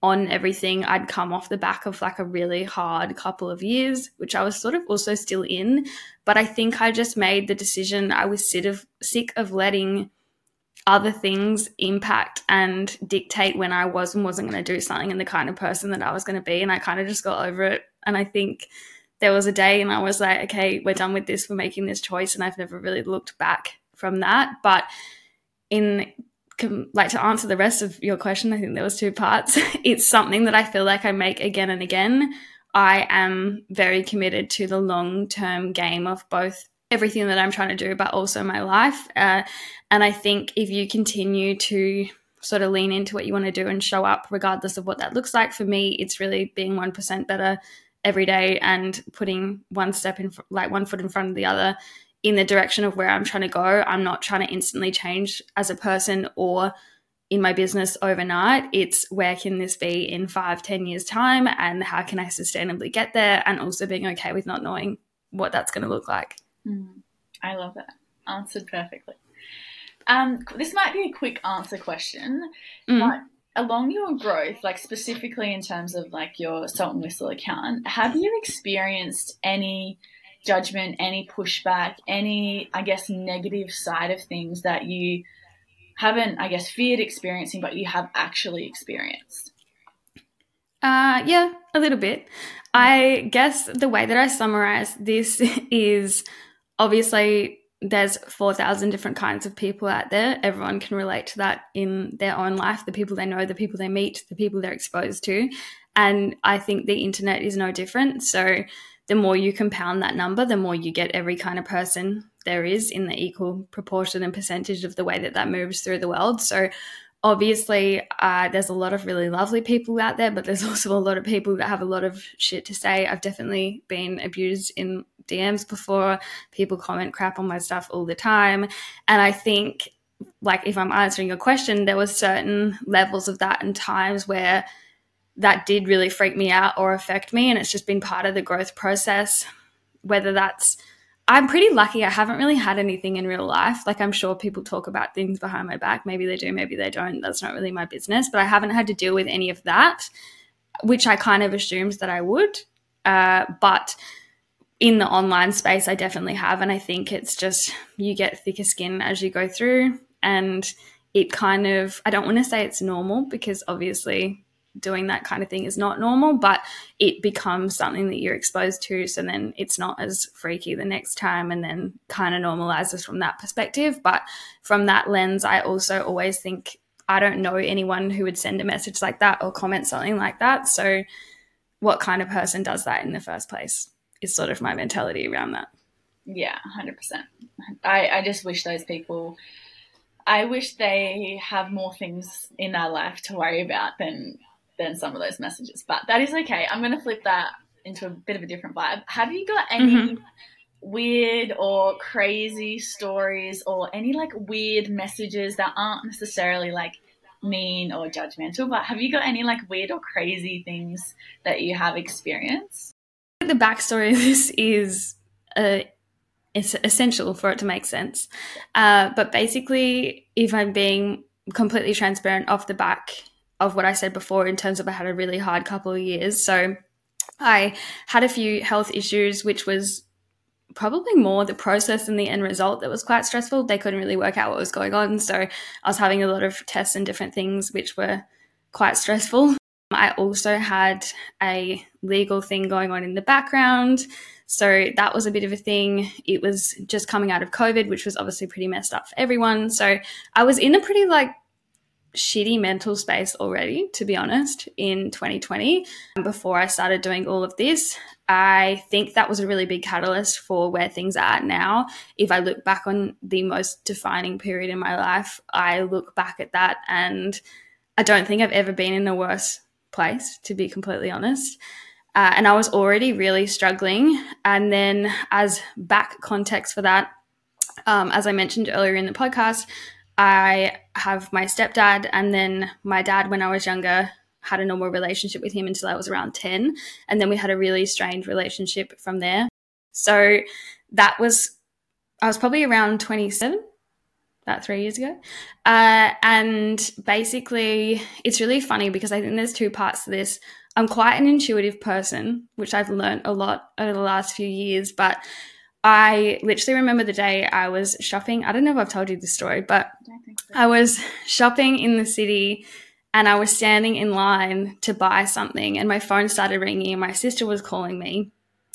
on everything. I'd come off the back of like a really hard couple of years, which I was sort of also still in. But I think I just made the decision. I was sick of sick of letting other things impact and dictate when I was and wasn't going to do something and the kind of person that I was going to be. And I kind of just got over it. And I think there was a day and I was like, okay, we're done with this. We're making this choice. And I've never really looked back from that. But in like to answer the rest of your question, I think there was two parts. it's something that I feel like I make again and again. I am very committed to the long term game of both everything that I'm trying to do, but also my life. Uh, and I think if you continue to sort of lean into what you want to do and show up, regardless of what that looks like, for me, it's really being 1% better every day and putting one step in, like one foot in front of the other in the direction of where I'm trying to go. I'm not trying to instantly change as a person or in my business overnight. It's where can this be in five, ten years' time, and how can I sustainably get there, and also being okay with not knowing what that's going to look like. Mm, I love that. Answered perfectly. Um, this might be a quick answer question, mm. but along your growth, like specifically in terms of like your salt and whistle account, have you experienced any judgment, any pushback, any, I guess, negative side of things that you haven't, I guess, feared experiencing, but you have actually experienced? Uh, yeah, a little bit. I guess the way that I summarize this is obviously there's 4,000 different kinds of people out there. Everyone can relate to that in their own life the people they know, the people they meet, the people they're exposed to. And I think the internet is no different. So the more you compound that number, the more you get every kind of person there is in the equal proportion and percentage of the way that that moves through the world. So, obviously, uh, there's a lot of really lovely people out there, but there's also a lot of people that have a lot of shit to say. I've definitely been abused in DMs before. People comment crap on my stuff all the time. And I think, like, if I'm answering your question, there was certain levels of that and times where that did really freak me out or affect me. And it's just been part of the growth process, whether that's I'm pretty lucky. I haven't really had anything in real life. Like, I'm sure people talk about things behind my back. Maybe they do, maybe they don't. That's not really my business. But I haven't had to deal with any of that, which I kind of assumed that I would. Uh, but in the online space, I definitely have. And I think it's just you get thicker skin as you go through. And it kind of, I don't want to say it's normal because obviously doing that kind of thing is not normal, but it becomes something that you're exposed to. So then it's not as freaky the next time and then kind of normalizes from that perspective. But from that lens, I also always think I don't know anyone who would send a message like that or comment something like that. So what kind of person does that in the first place is sort of my mentality around that. Yeah, 100%. I, I just wish those people I wish they have more things in their life to worry about than than some of those messages. But that is okay. I'm going to flip that into a bit of a different vibe. Have you got any mm-hmm. weird or crazy stories or any like weird messages that aren't necessarily like mean or judgmental, but have you got any like weird or crazy things that you have experienced? The backstory of this is uh, it's essential for it to make sense. Uh, but basically, if I'm being completely transparent off the back, of what I said before in terms of I had a really hard couple of years. So I had a few health issues, which was probably more the process and the end result that was quite stressful. They couldn't really work out what was going on. So I was having a lot of tests and different things, which were quite stressful. I also had a legal thing going on in the background. So that was a bit of a thing. It was just coming out of COVID, which was obviously pretty messed up for everyone. So I was in a pretty like shitty mental space already, to be honest, in 2020 before I started doing all of this. I think that was a really big catalyst for where things are now. If I look back on the most defining period in my life, I look back at that and I don't think I've ever been in a worse place, to be completely honest. Uh, and I was already really struggling. And then, as back context for that, um, as I mentioned earlier in the podcast, I have my stepdad, and then my dad, when I was younger, had a normal relationship with him until I was around 10. And then we had a really strained relationship from there. So that was, I was probably around 27, about three years ago. Uh, and basically, it's really funny because I think there's two parts to this. I'm quite an intuitive person, which I've learned a lot over the last few years, but I literally remember the day I was shopping. I don't know if I've told you this story, but I. I was shopping in the city and I was standing in line to buy something, and my phone started ringing, and my sister was calling me.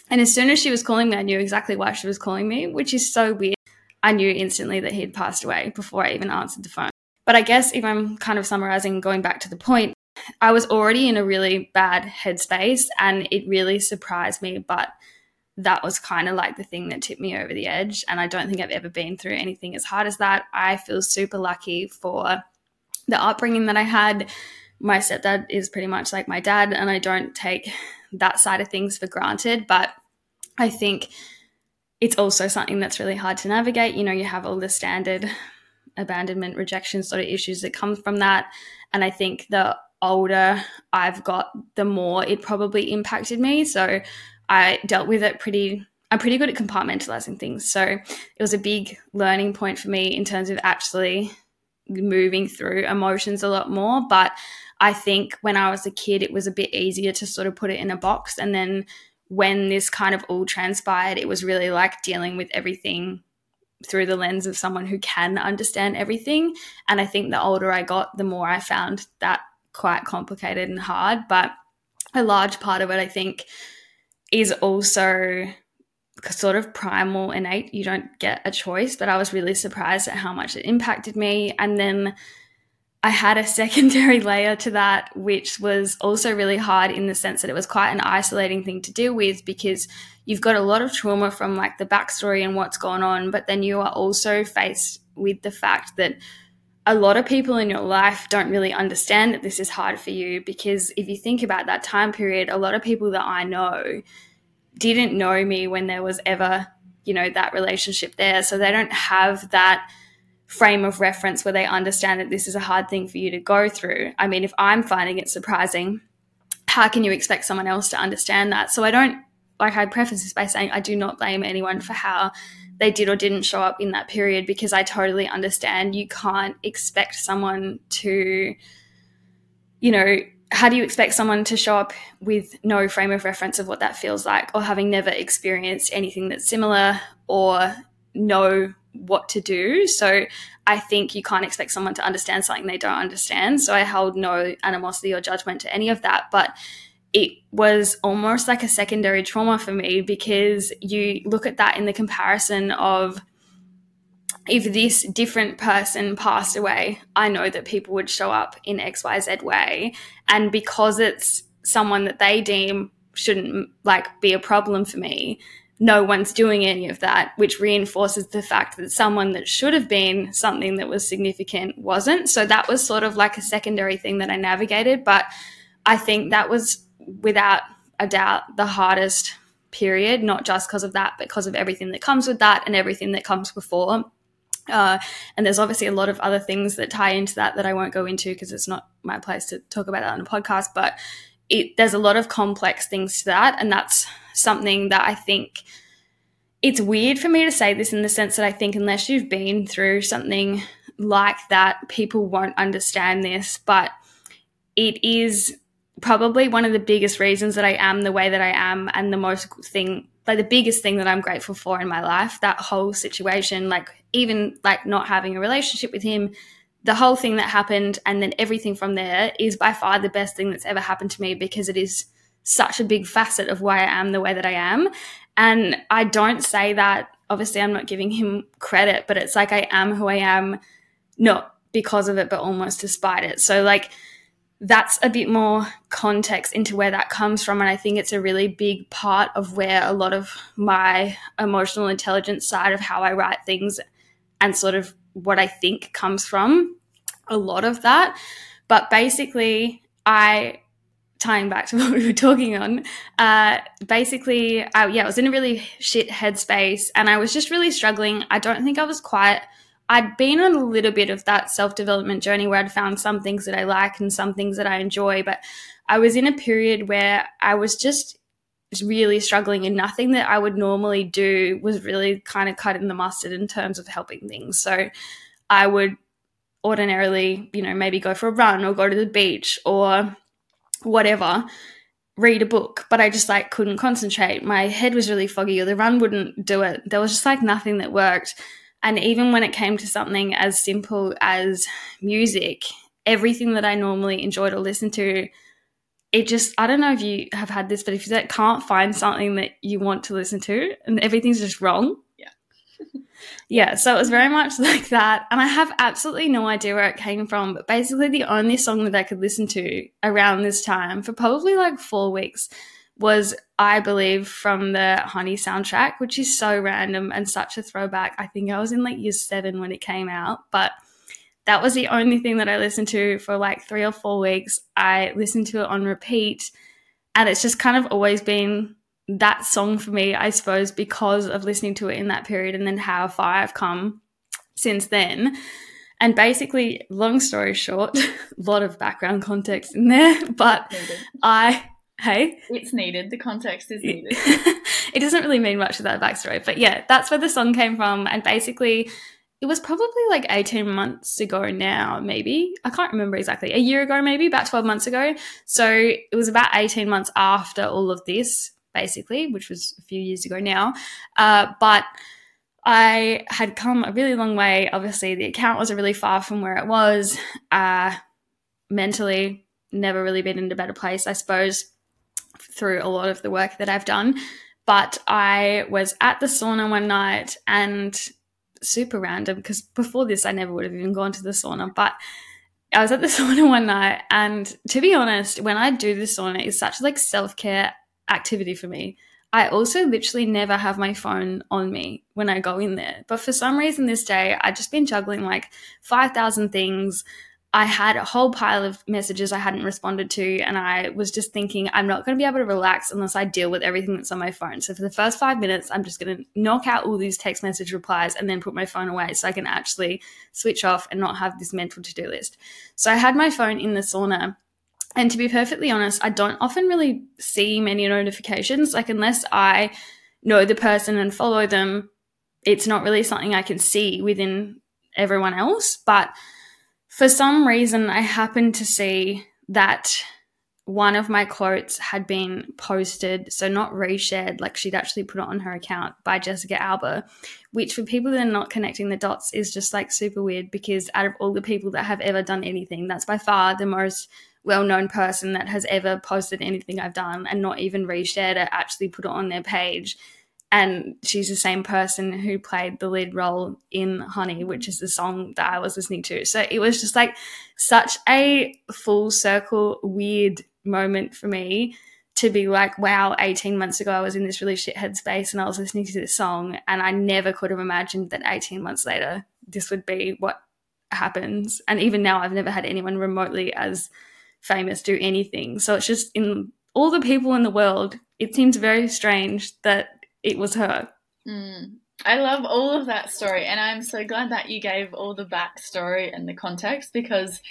And as soon as she was calling me, I knew exactly why she was calling me, which is so weird. I knew instantly that he'd passed away before I even answered the phone. But I guess if I'm kind of summarizing, going back to the point, I was already in a really bad headspace, and it really surprised me. But that was kind of like the thing that tipped me over the edge. And I don't think I've ever been through anything as hard as that. I feel super lucky for the upbringing that I had. My stepdad is pretty much like my dad, and I don't take that side of things for granted. But I think it's also something that's really hard to navigate. You know, you have all the standard abandonment, rejection sort of issues that come from that. And I think the older I've got, the more it probably impacted me. So I dealt with it pretty I'm pretty good at compartmentalizing things. So it was a big learning point for me in terms of actually moving through emotions a lot more. But I think when I was a kid, it was a bit easier to sort of put it in a box. And then when this kind of all transpired, it was really like dealing with everything through the lens of someone who can understand everything. And I think the older I got, the more I found that quite complicated and hard. But a large part of it, I think, is also sort of primal innate. You don't get a choice but i was really surprised at how much it impacted me. And then i had a secondary layer to that which was also really hard in the sense that it was quite an isolating thing to deal with because you've got a lot of trauma from like the backstory and what's gone on but then you are also faced with the fact that a lot of people in your life don't really understand that this is hard for you because if you think about that time period, a lot of people that I know didn't know me when there was ever, you know, that relationship there. So they don't have that frame of reference where they understand that this is a hard thing for you to go through. I mean, if I'm finding it surprising, how can you expect someone else to understand that? So I don't like I preface this by saying I do not blame anyone for how they did or didn't show up in that period because I totally understand you can't expect someone to, you know, how do you expect someone to show up with no frame of reference of what that feels like or having never experienced anything that's similar or know what to do? So I think you can't expect someone to understand something they don't understand. So I held no animosity or judgment to any of that. But it was almost like a secondary trauma for me because you look at that in the comparison of if this different person passed away, I know that people would show up in XYZ way. And because it's someone that they deem shouldn't like be a problem for me, no one's doing any of that, which reinforces the fact that someone that should have been something that was significant wasn't. So that was sort of like a secondary thing that I navigated. But I think that was without a doubt the hardest period, not just because of that, but because of everything that comes with that and everything that comes before. Uh, and there's obviously a lot of other things that tie into that that I won't go into because it's not my place to talk about that on a podcast. But it, there's a lot of complex things to that, and that's something that I think it's weird for me to say this in the sense that I think unless you've been through something like that, people won't understand this. But it is probably one of the biggest reasons that I am the way that I am and the most thing like the biggest thing that I'm grateful for in my life that whole situation like even like not having a relationship with him the whole thing that happened and then everything from there is by far the best thing that's ever happened to me because it is such a big facet of why I am the way that I am. And I don't say that obviously I'm not giving him credit but it's like I am who I am not because of it but almost despite it. So like that's a bit more context into where that comes from. And I think it's a really big part of where a lot of my emotional intelligence side of how I write things and sort of what I think comes from a lot of that. But basically, I tying back to what we were talking on, uh, basically, I, yeah, I was in a really shit headspace and I was just really struggling. I don't think I was quite I'd been on a little bit of that self development journey where I'd found some things that I like and some things that I enjoy, but I was in a period where I was just really struggling and nothing that I would normally do was really kind of cutting the mustard in terms of helping things. So I would ordinarily, you know, maybe go for a run or go to the beach or whatever, read a book, but I just like couldn't concentrate. My head was really foggy or the run wouldn't do it. There was just like nothing that worked. And even when it came to something as simple as music, everything that I normally enjoy to listen to, it just, I don't know if you have had this, but if you can't find something that you want to listen to and everything's just wrong. Yeah. yeah. So it was very much like that. And I have absolutely no idea where it came from. But basically, the only song that I could listen to around this time for probably like four weeks was, I believe, from the Honey soundtrack, which is so random and such a throwback. I think I was in like year seven when it came out, but that was the only thing that I listened to for like three or four weeks. I listened to it on repeat, and it's just kind of always been that song for me, I suppose, because of listening to it in that period and then how far I've come since then. And basically, long story short, a lot of background context in there, but I Hey? It's needed. The context is needed. it doesn't really mean much that backstory, but yeah, that's where the song came from. And basically, it was probably like 18 months ago now, maybe. I can't remember exactly. A year ago, maybe, about 12 months ago. So it was about 18 months after all of this, basically, which was a few years ago now. Uh, but I had come a really long way. Obviously, the account was really far from where it was. Uh, mentally, never really been in a better place, I suppose through a lot of the work that I've done. But I was at the sauna one night and super random because before this I never would have even gone to the sauna. But I was at the sauna one night and to be honest, when I do the sauna, it's such like self-care activity for me. I also literally never have my phone on me when I go in there. But for some reason this day, I've just been juggling like 5,000 things. I had a whole pile of messages I hadn't responded to, and I was just thinking, I'm not going to be able to relax unless I deal with everything that's on my phone. So, for the first five minutes, I'm just going to knock out all these text message replies and then put my phone away so I can actually switch off and not have this mental to do list. So, I had my phone in the sauna And to be perfectly honest, I don't often really see many notifications. Like, unless I know the person and follow them, it's not really something I can see within everyone else. But for some reason, I happened to see that one of my quotes had been posted, so not reshared, like she'd actually put it on her account by Jessica Alba, which for people that are not connecting the dots is just like super weird because out of all the people that have ever done anything, that's by far the most well known person that has ever posted anything I've done and not even reshared it, actually put it on their page. And she's the same person who played the lead role in Honey, which is the song that I was listening to. So it was just like such a full circle, weird moment for me to be like, wow, 18 months ago I was in this really shit headspace and I was listening to this song and I never could have imagined that 18 months later this would be what happens. And even now I've never had anyone remotely as famous do anything. So it's just in all the people in the world, it seems very strange that it was her. Mm. I love all of that story, and I'm so glad that you gave all the backstory and the context because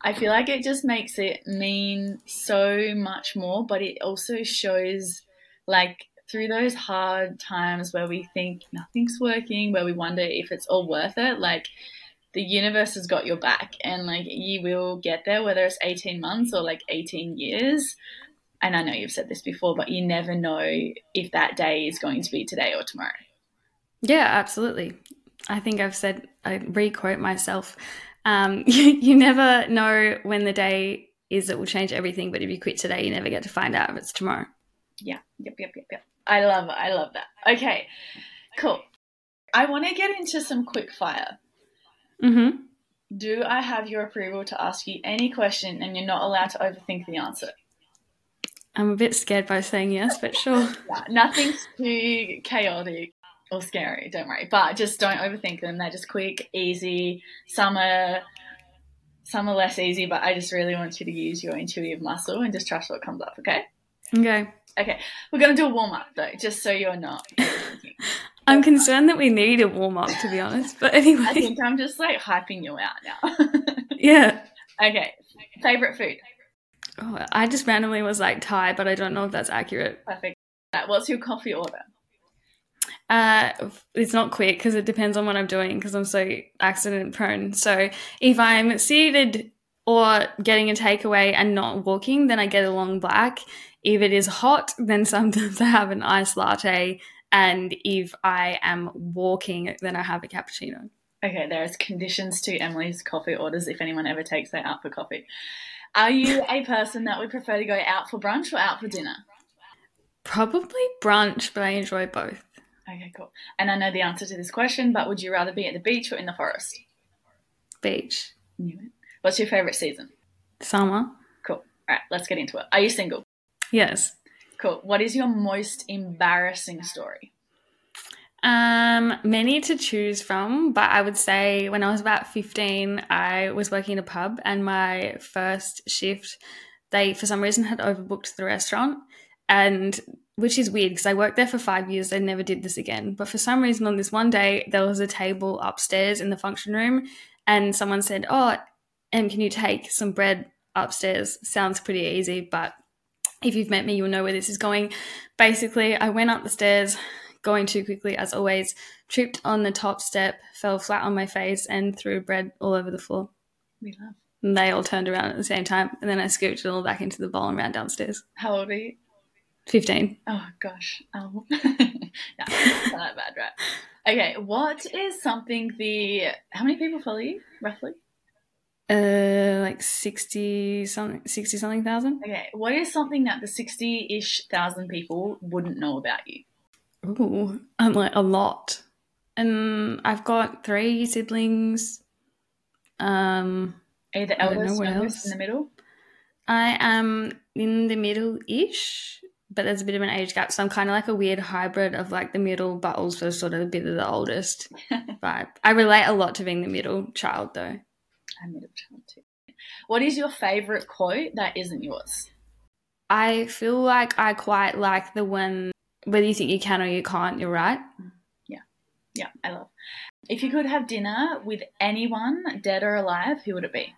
I feel like it just makes it mean so much more, but it also shows like through those hard times where we think nothing's working, where we wonder if it's all worth it, like the universe has got your back and like you will get there whether it's 18 months or like 18 years and i know you've said this before but you never know if that day is going to be today or tomorrow. Yeah absolutely. I think i've said i re-quote myself. Um, you, you never know when the day is that will change everything but if you quit today you never get to find out if it's tomorrow. Yeah. Yep yep yep yep. I love it. I love that. Okay. Cool. I want to get into some quick fire. Mm-hmm. Do I have your approval to ask you any question and you're not allowed to overthink the answer? I'm a bit scared by saying yes, but sure. Yeah, nothing's too chaotic or scary, don't worry. But just don't overthink them. They're just quick, easy. Some are, some are less easy, but I just really want you to use your intuitive muscle and just trust what comes up, okay? Okay. Okay. We're going to do a warm up though, just so you're not I'm concerned that we need a warm up, to be honest. But anyway, I think I'm just like hyping you out now. yeah. Okay. Favorite food? Oh, I just randomly was like Thai, but I don't know if that's accurate. Perfect. What's your coffee order? Uh, it's not quick because it depends on what I'm doing because I'm so accident prone. So if I'm seated or getting a takeaway and not walking, then I get a long black. If it is hot, then sometimes I have an iced latte and if I am walking, then I have a cappuccino. Okay, there's conditions to Emily's coffee orders if anyone ever takes her out for coffee. Are you a person that would prefer to go out for brunch or out for dinner? Probably brunch, but I enjoy both. Okay, cool. And I know the answer to this question, but would you rather be at the beach or in the forest? Beach. What's your favorite season? Summer. Cool. All right, let's get into it. Are you single? Yes. Cool. What is your most embarrassing story? Um, many to choose from, but I would say when I was about 15, I was working in a pub and my first shift, they for some reason had overbooked the restaurant and which is weird because I worked there for five years. They never did this again. But for some reason, on this one day, there was a table upstairs in the function room, and someone said, Oh, Em, can you take some bread upstairs? Sounds pretty easy, but if you've met me, you'll know where this is going. Basically, I went up the stairs, going too quickly as always, tripped on the top step, fell flat on my face, and threw bread all over the floor. We love. And they all turned around at the same time, and then I scooped it all back into the bowl and ran downstairs. How old are you? 15. Oh, gosh. Oh. yeah, not bad, right? Okay, what is something the. How many people follow you, roughly? Uh, like 60 something, 60 something thousand. Okay, what is something that the 60 ish thousand people wouldn't know about you? Ooh, I'm like a lot. And I've got three siblings. Um, Are you the eldest, youngest, in the middle? I am in the middle ish, but there's a bit of an age gap. So I'm kind of like a weird hybrid of like the middle, but also sort of a bit of the oldest vibe. I relate a lot to being the middle child though a middle child too. What is your favorite quote that isn't yours? I feel like I quite like the one whether you think you can or you can't, you're right. Yeah. Yeah, I love. If you could have dinner with anyone, dead or alive, who would it be?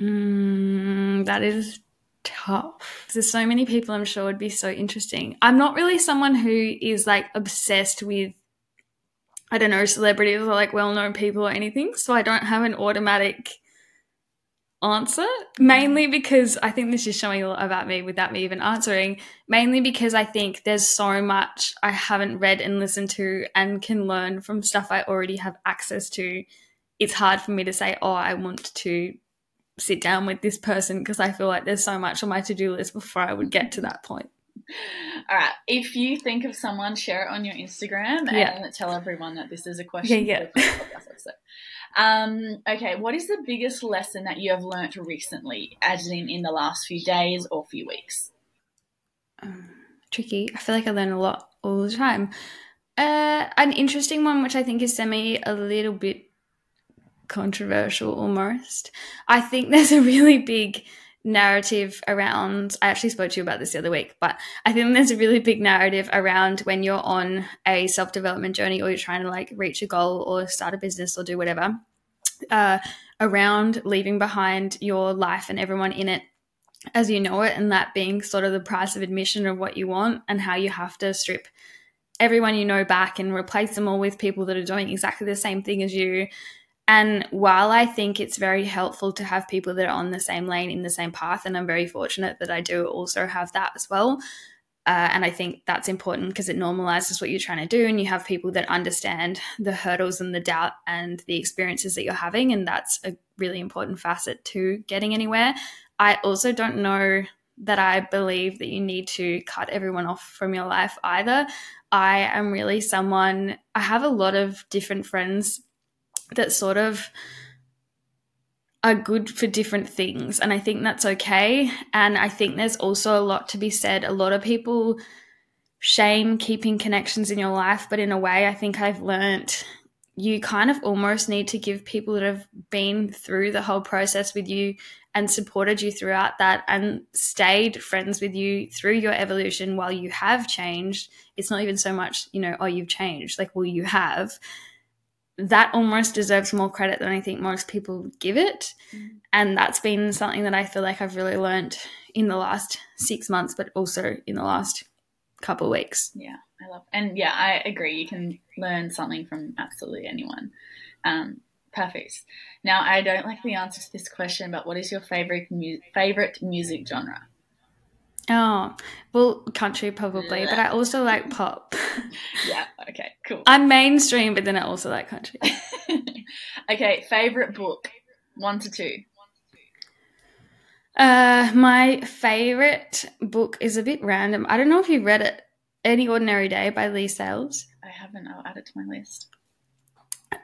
Mm, that is tough. There's so many people I'm sure would be so interesting. I'm not really someone who is like obsessed with I don't know, celebrities or like well known people or anything. So I don't have an automatic answer. Mainly because I think this is showing a lot about me without me even answering. Mainly because I think there's so much I haven't read and listened to and can learn from stuff I already have access to. It's hard for me to say, oh, I want to sit down with this person because I feel like there's so much on my to do list before I would get to that point. All right. If you think of someone, share it on your Instagram Yeah. and tell everyone that this is a question. Yeah, for the podcast episode. Um, okay. What is the biggest lesson that you have learnt recently, as in in the last few days or few weeks? Um, tricky. I feel like I learn a lot all the time. Uh, an interesting one, which I think is semi a little bit controversial almost. I think there's a really big narrative around. I actually spoke to you about this the other week, but I think there's a really big narrative around when you're on a self development journey or you're trying to like reach a goal or start a business or do whatever. Uh, around leaving behind your life and everyone in it as you know it, and that being sort of the price of admission of what you want, and how you have to strip everyone you know back and replace them all with people that are doing exactly the same thing as you. And while I think it's very helpful to have people that are on the same lane in the same path, and I'm very fortunate that I do also have that as well. Uh, and I think that's important because it normalizes what you're trying to do, and you have people that understand the hurdles and the doubt and the experiences that you're having. And that's a really important facet to getting anywhere. I also don't know that I believe that you need to cut everyone off from your life either. I am really someone, I have a lot of different friends that sort of are good for different things. And I think that's okay. And I think there's also a lot to be said. A lot of people shame keeping connections in your life, but in a way, I think I've learnt you kind of almost need to give people that have been through the whole process with you and supported you throughout that and stayed friends with you through your evolution while you have changed. It's not even so much, you know, oh, you've changed, like, well, you have. That almost deserves more credit than I think most people give it. Mm. And that's been something that I feel like I've really learned in the last six months, but also in the last couple of weeks. Yeah, I love, and yeah, I agree. You can learn something from absolutely anyone. Um, perfect. Now, I don't like the answer to this question, but what is your favorite mu- favorite music genre? Oh, well, country probably, but I also like pop. Yeah. Okay. Cool. I'm mainstream, but then I also like country. okay. Favorite book, one to two. Uh, my favorite book is a bit random. I don't know if you read it. Any Ordinary Day by Leigh Sales. I haven't. I'll add it to my list.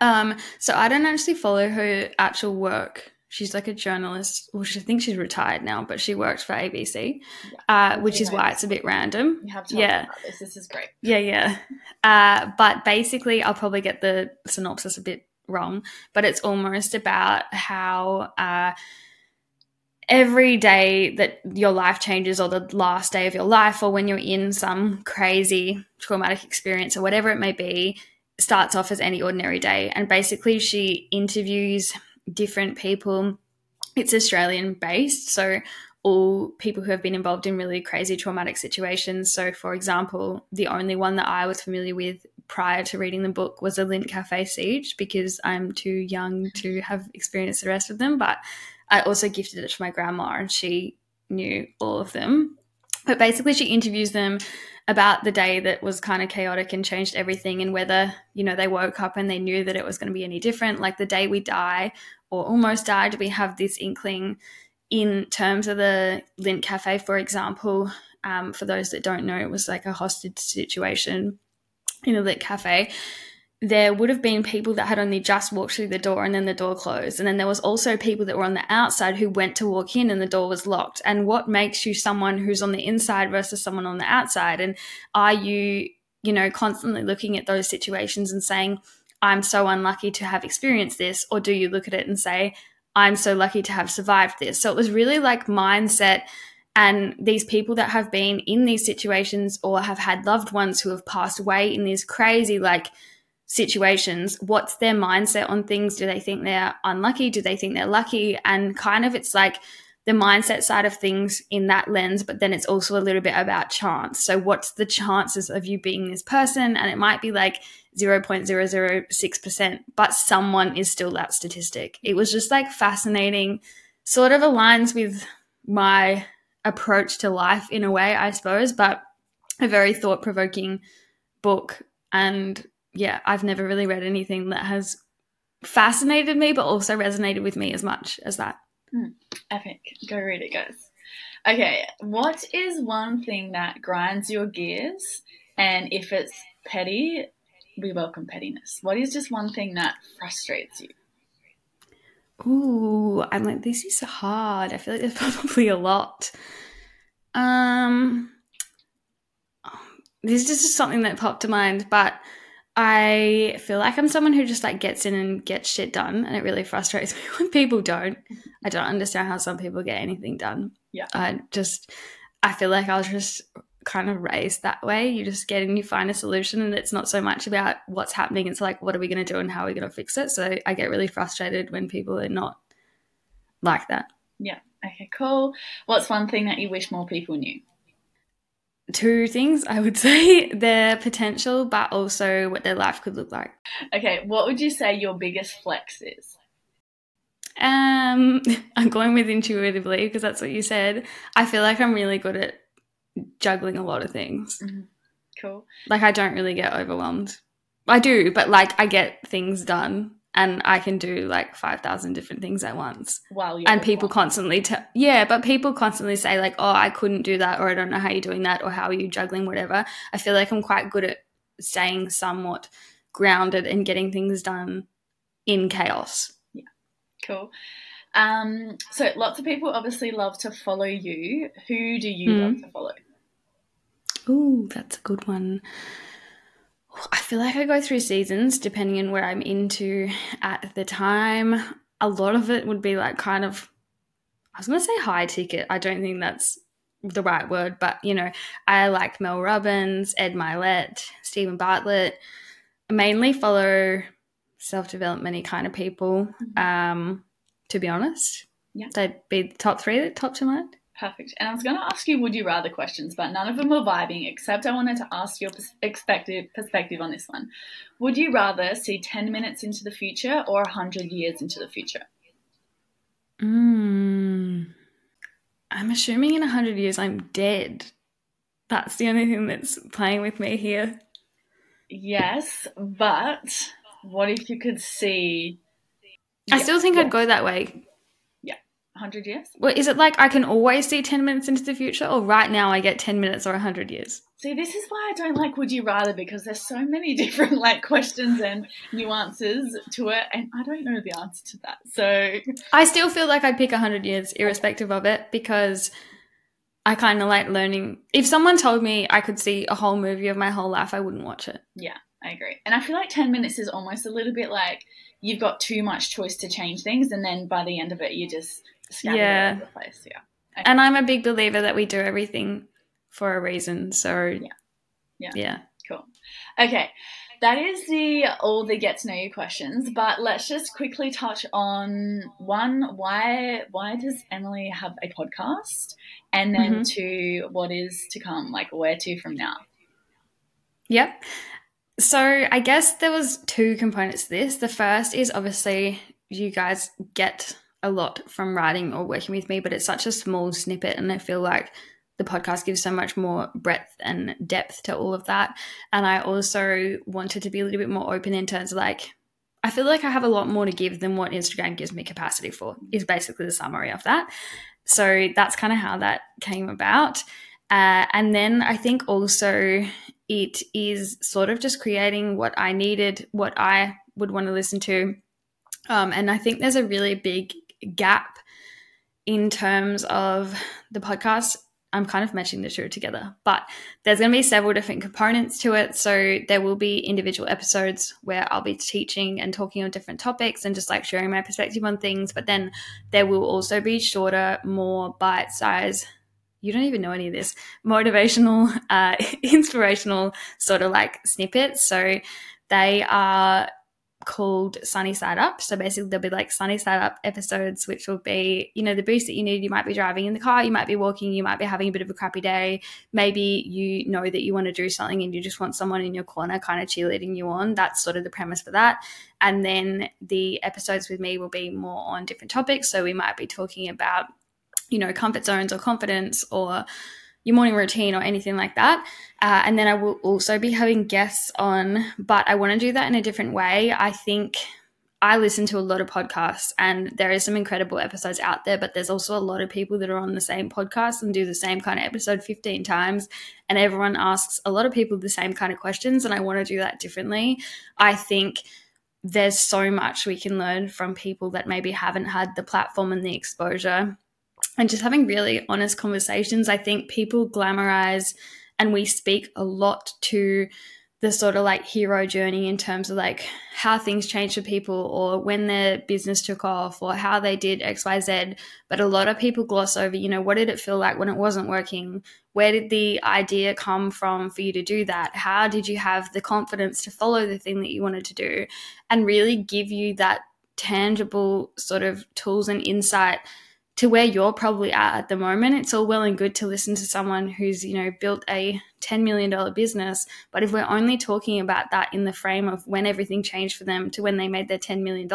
Um, so I don't actually follow her actual work. She's like a journalist. Well, she I think she's retired now, but she worked for ABC, uh, which is why it's a bit random. You have to. Yeah. about this. This is great. Yeah, yeah. Uh, but basically, I'll probably get the synopsis a bit wrong, but it's almost about how uh, every day that your life changes, or the last day of your life, or when you're in some crazy traumatic experience, or whatever it may be, starts off as any ordinary day. And basically, she interviews different people. It's Australian based, so all people who have been involved in really crazy traumatic situations. So, for example, the only one that I was familiar with prior to reading the book was a Lindt Cafe siege because I'm too young to have experienced the rest of them. But I also gifted it to my grandma and she knew all of them. But basically, she interviews them about the day that was kind of chaotic and changed everything and whether, you know, they woke up and they knew that it was going to be any different. Like the day we die or almost died, we have this inkling in terms of the Lindt Cafe, for example. Um, for those that don't know, it was like a hostage situation in a lit cafe. There would have been people that had only just walked through the door and then the door closed. And then there was also people that were on the outside who went to walk in and the door was locked. And what makes you someone who's on the inside versus someone on the outside? And are you, you know, constantly looking at those situations and saying, I'm so unlucky to have experienced this? Or do you look at it and say, I'm so lucky to have survived this? So it was really like mindset and these people that have been in these situations or have had loved ones who have passed away in these crazy like situations what's their mindset on things do they think they're unlucky do they think they're lucky and kind of it's like the mindset side of things in that lens, but then it's also a little bit about chance. So, what's the chances of you being this person? And it might be like 0.006%, but someone is still that statistic. It was just like fascinating, sort of aligns with my approach to life in a way, I suppose, but a very thought provoking book. And yeah, I've never really read anything that has fascinated me, but also resonated with me as much as that. Mm, epic. Go read it, guys. Okay, what is one thing that grinds your gears? And if it's petty, we welcome pettiness. What is just one thing that frustrates you? Ooh, I'm like, this is hard. I feel like there's probably a lot. Um, this is just something that popped to mind, but I feel like I'm someone who just like gets in and gets shit done, and it really frustrates me when people don't. I don't understand how some people get anything done. Yeah, I just I feel like I was just kind of raised that way. You just get in, you find a solution, and it's not so much about what's happening. It's like what are we going to do and how are we going to fix it. So I get really frustrated when people are not like that. Yeah. Okay. Cool. What's one thing that you wish more people knew? Two things I would say their potential, but also what their life could look like. Okay, what would you say your biggest flex is? Um, I'm going with intuitively because that's what you said. I feel like I'm really good at juggling a lot of things. Mm-hmm. Cool. Like I don't really get overwhelmed. I do, but like I get things done and I can do like 5,000 different things at once. Wow. And people constantly, tell, yeah, but people constantly say, like, oh, I couldn't do that, or I don't know how you're doing that, or how are you juggling, whatever. I feel like I'm quite good at staying somewhat grounded and getting things done in chaos. Yeah. Cool. Um, so lots of people obviously love to follow you. Who do you mm. love to follow? Ooh, that's a good one. I feel like I go through seasons depending on where I'm into at the time. A lot of it would be like kind of, I was going to say high ticket. I don't think that's the right word, but you know, I like Mel Robbins, Ed Mylett, Steven Bartlett. I mainly follow self development kind of people, mm-hmm. um, to be honest. Yeah. They'd be the top three that top to mind. Perfect. And I was going to ask you would you rather questions, but none of them were vibing, except I wanted to ask your perspective, perspective on this one. Would you rather see 10 minutes into the future or 100 years into the future? Mm. I'm assuming in 100 years I'm dead. That's the only thing that's playing with me here. Yes, but what if you could see. I still think yeah. I'd go that way 100 years? Well, is it like I can always see 10 minutes into the future, or right now I get 10 minutes or 100 years? See, this is why I don't like Would You Rather because there's so many different like questions and nuances to it, and I don't know the answer to that. So I still feel like I'd pick 100 years, irrespective of it, because I kind of like learning. If someone told me I could see a whole movie of my whole life, I wouldn't watch it. Yeah, I agree. And I feel like 10 minutes is almost a little bit like you've got too much choice to change things, and then by the end of it, you just yeah. place. Yeah. Okay. And I'm a big believer that we do everything for a reason. So yeah. Yeah. Yeah. Cool. Okay. That is the all the get to know you questions, but let's just quickly touch on one why why does Emily have a podcast? And then mm-hmm. two, what is to come? Like where to from now? Yep. So I guess there was two components to this. The first is obviously you guys get a lot from writing or working with me, but it's such a small snippet. And I feel like the podcast gives so much more breadth and depth to all of that. And I also wanted to be a little bit more open in terms of like, I feel like I have a lot more to give than what Instagram gives me capacity for, is basically the summary of that. So that's kind of how that came about. Uh, and then I think also it is sort of just creating what I needed, what I would want to listen to. Um, and I think there's a really big gap in terms of the podcast. I'm kind of matching the two together, but there's going to be several different components to it. So there will be individual episodes where I'll be teaching and talking on different topics and just like sharing my perspective on things. But then there will also be shorter, more bite size. You don't even know any of this motivational, uh, inspirational sort of like snippets. So they are called Sunny Side Up. So basically, there'll be like Sunny Side Up episodes, which will be, you know, the boost that you need. You might be driving in the car, you might be walking, you might be having a bit of a crappy day. Maybe you know that you want to do something and you just want someone in your corner kind of cheerleading you on. That's sort of the premise for that. And then the episodes with me will be more on different topics. So we might be talking about, you know, comfort zones or confidence or your morning routine or anything like that. Uh, and then I will also be having guests on, but I want to do that in a different way. I think I listen to a lot of podcasts and there is some incredible episodes out there, but there's also a lot of people that are on the same podcast and do the same kind of episode 15 times. And everyone asks a lot of people the same kind of questions. And I want to do that differently. I think there's so much we can learn from people that maybe haven't had the platform and the exposure and just having really honest conversations. I think people glamorize and we speak a lot to the sort of like hero journey in terms of like how things change for people or when their business took off or how they did XYZ. But a lot of people gloss over, you know, what did it feel like when it wasn't working? Where did the idea come from for you to do that? How did you have the confidence to follow the thing that you wanted to do? And really give you that tangible sort of tools and insight to where you're probably at at the moment, it's all well and good to listen to someone who's, you know, built a $10 million business. But if we're only talking about that in the frame of when everything changed for them to when they made their $10 million,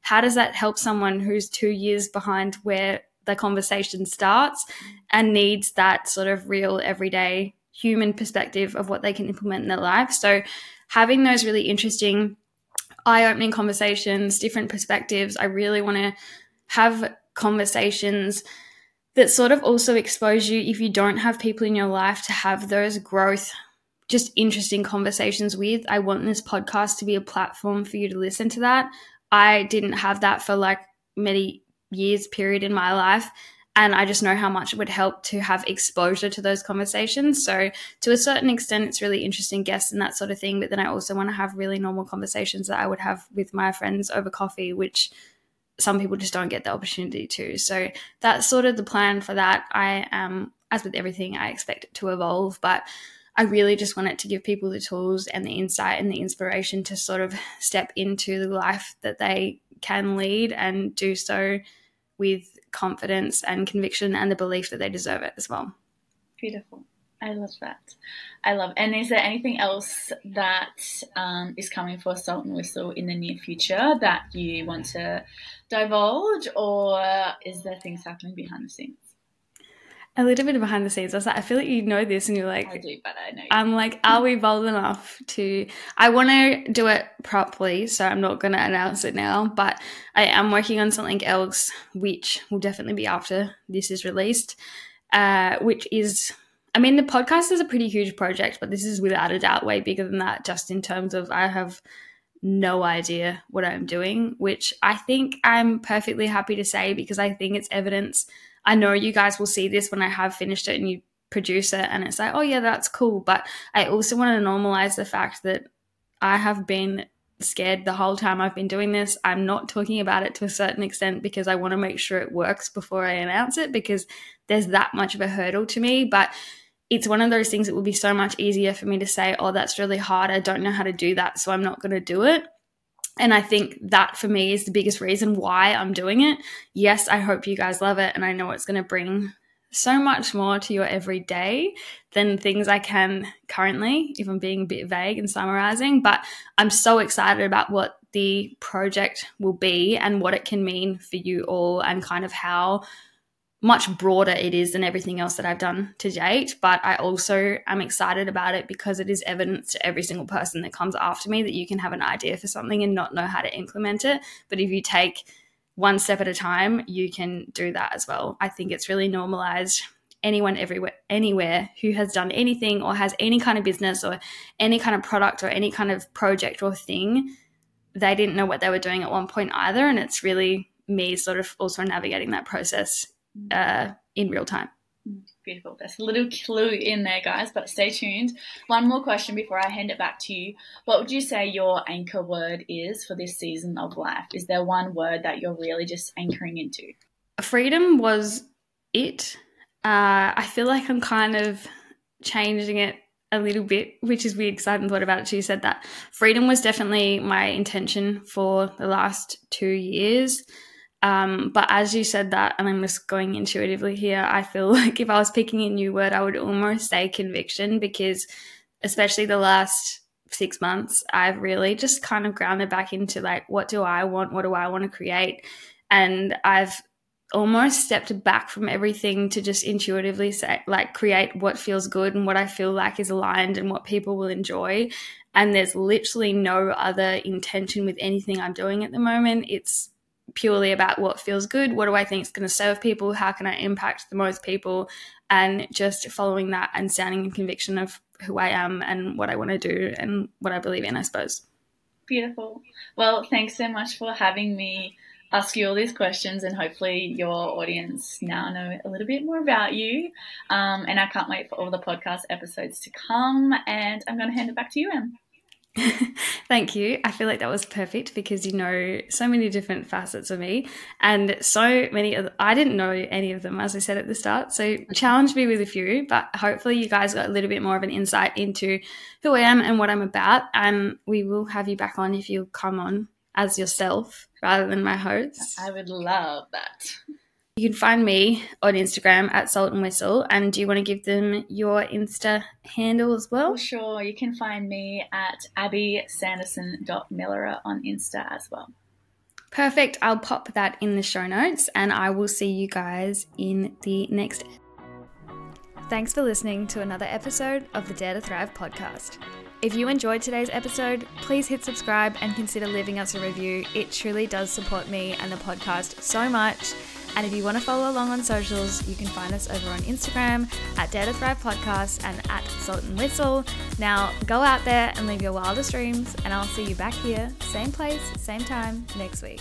how does that help someone who's two years behind where the conversation starts and needs that sort of real everyday human perspective of what they can implement in their life? So having those really interesting eye opening conversations, different perspectives, I really want to have conversations that sort of also expose you if you don't have people in your life to have those growth just interesting conversations with. I want this podcast to be a platform for you to listen to that. I didn't have that for like many years period in my life and i just know how much it would help to have exposure to those conversations. So to a certain extent it's really interesting guests and that sort of thing but then i also want to have really normal conversations that i would have with my friends over coffee which some people just don't get the opportunity to. So that's sort of the plan for that. I am, as with everything, I expect it to evolve, but I really just want it to give people the tools and the insight and the inspiration to sort of step into the life that they can lead and do so with confidence and conviction and the belief that they deserve it as well. Beautiful. I love that. I love. And is there anything else that um, is coming for Salt and Whistle in the near future that you want to divulge, or is there things happening behind the scenes? A little bit behind the scenes. I was like, I feel like you know this, and you're like, I do, but I know. I'm like, are we bold enough to? I want to do it properly, so I'm not going to announce it now. But I am working on something else, which will definitely be after this is released, uh, which is I mean, the podcast is a pretty huge project, but this is without a doubt way bigger than that, just in terms of I have no idea what I'm doing, which I think I'm perfectly happy to say because I think it's evidence. I know you guys will see this when I have finished it and you produce it, and it's like, oh, yeah, that's cool. But I also want to normalize the fact that I have been scared the whole time I've been doing this. I'm not talking about it to a certain extent because I want to make sure it works before I announce it because there's that much of a hurdle to me. But it's one of those things that would be so much easier for me to say, oh, that's really hard. I don't know how to do that. So I'm not going to do it. And I think that for me is the biggest reason why I'm doing it. Yes, I hope you guys love it. And I know it's going to bring so much more to your everyday than things I can currently, if I'm being a bit vague and summarizing. But I'm so excited about what the project will be and what it can mean for you all and kind of how much broader it is than everything else that I've done to date. But I also am excited about it because it is evidence to every single person that comes after me that you can have an idea for something and not know how to implement it. But if you take one step at a time, you can do that as well. I think it's really normalized. Anyone everywhere, anywhere who has done anything or has any kind of business or any kind of product or any kind of project or thing, they didn't know what they were doing at one point either. And it's really me sort of also navigating that process uh, in real time. Beautiful. There's a little clue in there, guys, but stay tuned. One more question before I hand it back to you. What would you say your anchor word is for this season of life? Is there one word that you're really just anchoring into? Freedom was it. Uh, I feel like I'm kind of changing it a little bit, which is weird because I hadn't thought about it. She said that freedom was definitely my intention for the last two years. Um, but as you said that, and I'm just going intuitively here, I feel like if I was picking a new word, I would almost say conviction because, especially the last six months, I've really just kind of grounded back into like, what do I want? What do I want to create? And I've almost stepped back from everything to just intuitively say, like, create what feels good and what I feel like is aligned and what people will enjoy. And there's literally no other intention with anything I'm doing at the moment. It's purely about what feels good. What do I think is going to serve people? How can I impact the most people? And just following that and standing in conviction of who I am and what I want to do and what I believe in, I suppose. Beautiful. Well, thanks so much for having me ask you all these questions, and hopefully your audience now know a little bit more about you. Um, and I can't wait for all the podcast episodes to come. And I'm going to hand it back to you, Em. Thank you. I feel like that was perfect because you know so many different facets of me and so many of I didn't know any of them as I said at the start. So challenge me with a few, but hopefully you guys got a little bit more of an insight into who I am and what I'm about and we will have you back on if you come on as yourself rather than my host. I would love that. You can find me on Instagram at Salt and Whistle. And do you want to give them your Insta handle as well? well sure. You can find me at abbysanderson.millerer on Insta as well. Perfect. I'll pop that in the show notes and I will see you guys in the next. Thanks for listening to another episode of the Dare to Thrive podcast. If you enjoyed today's episode, please hit subscribe and consider leaving us a review. It truly does support me and the podcast so much. And if you want to follow along on socials, you can find us over on Instagram at Dare to Thrive Podcast and at Salt and Whistle. Now, go out there and live your wildest dreams, and I'll see you back here, same place, same time, next week.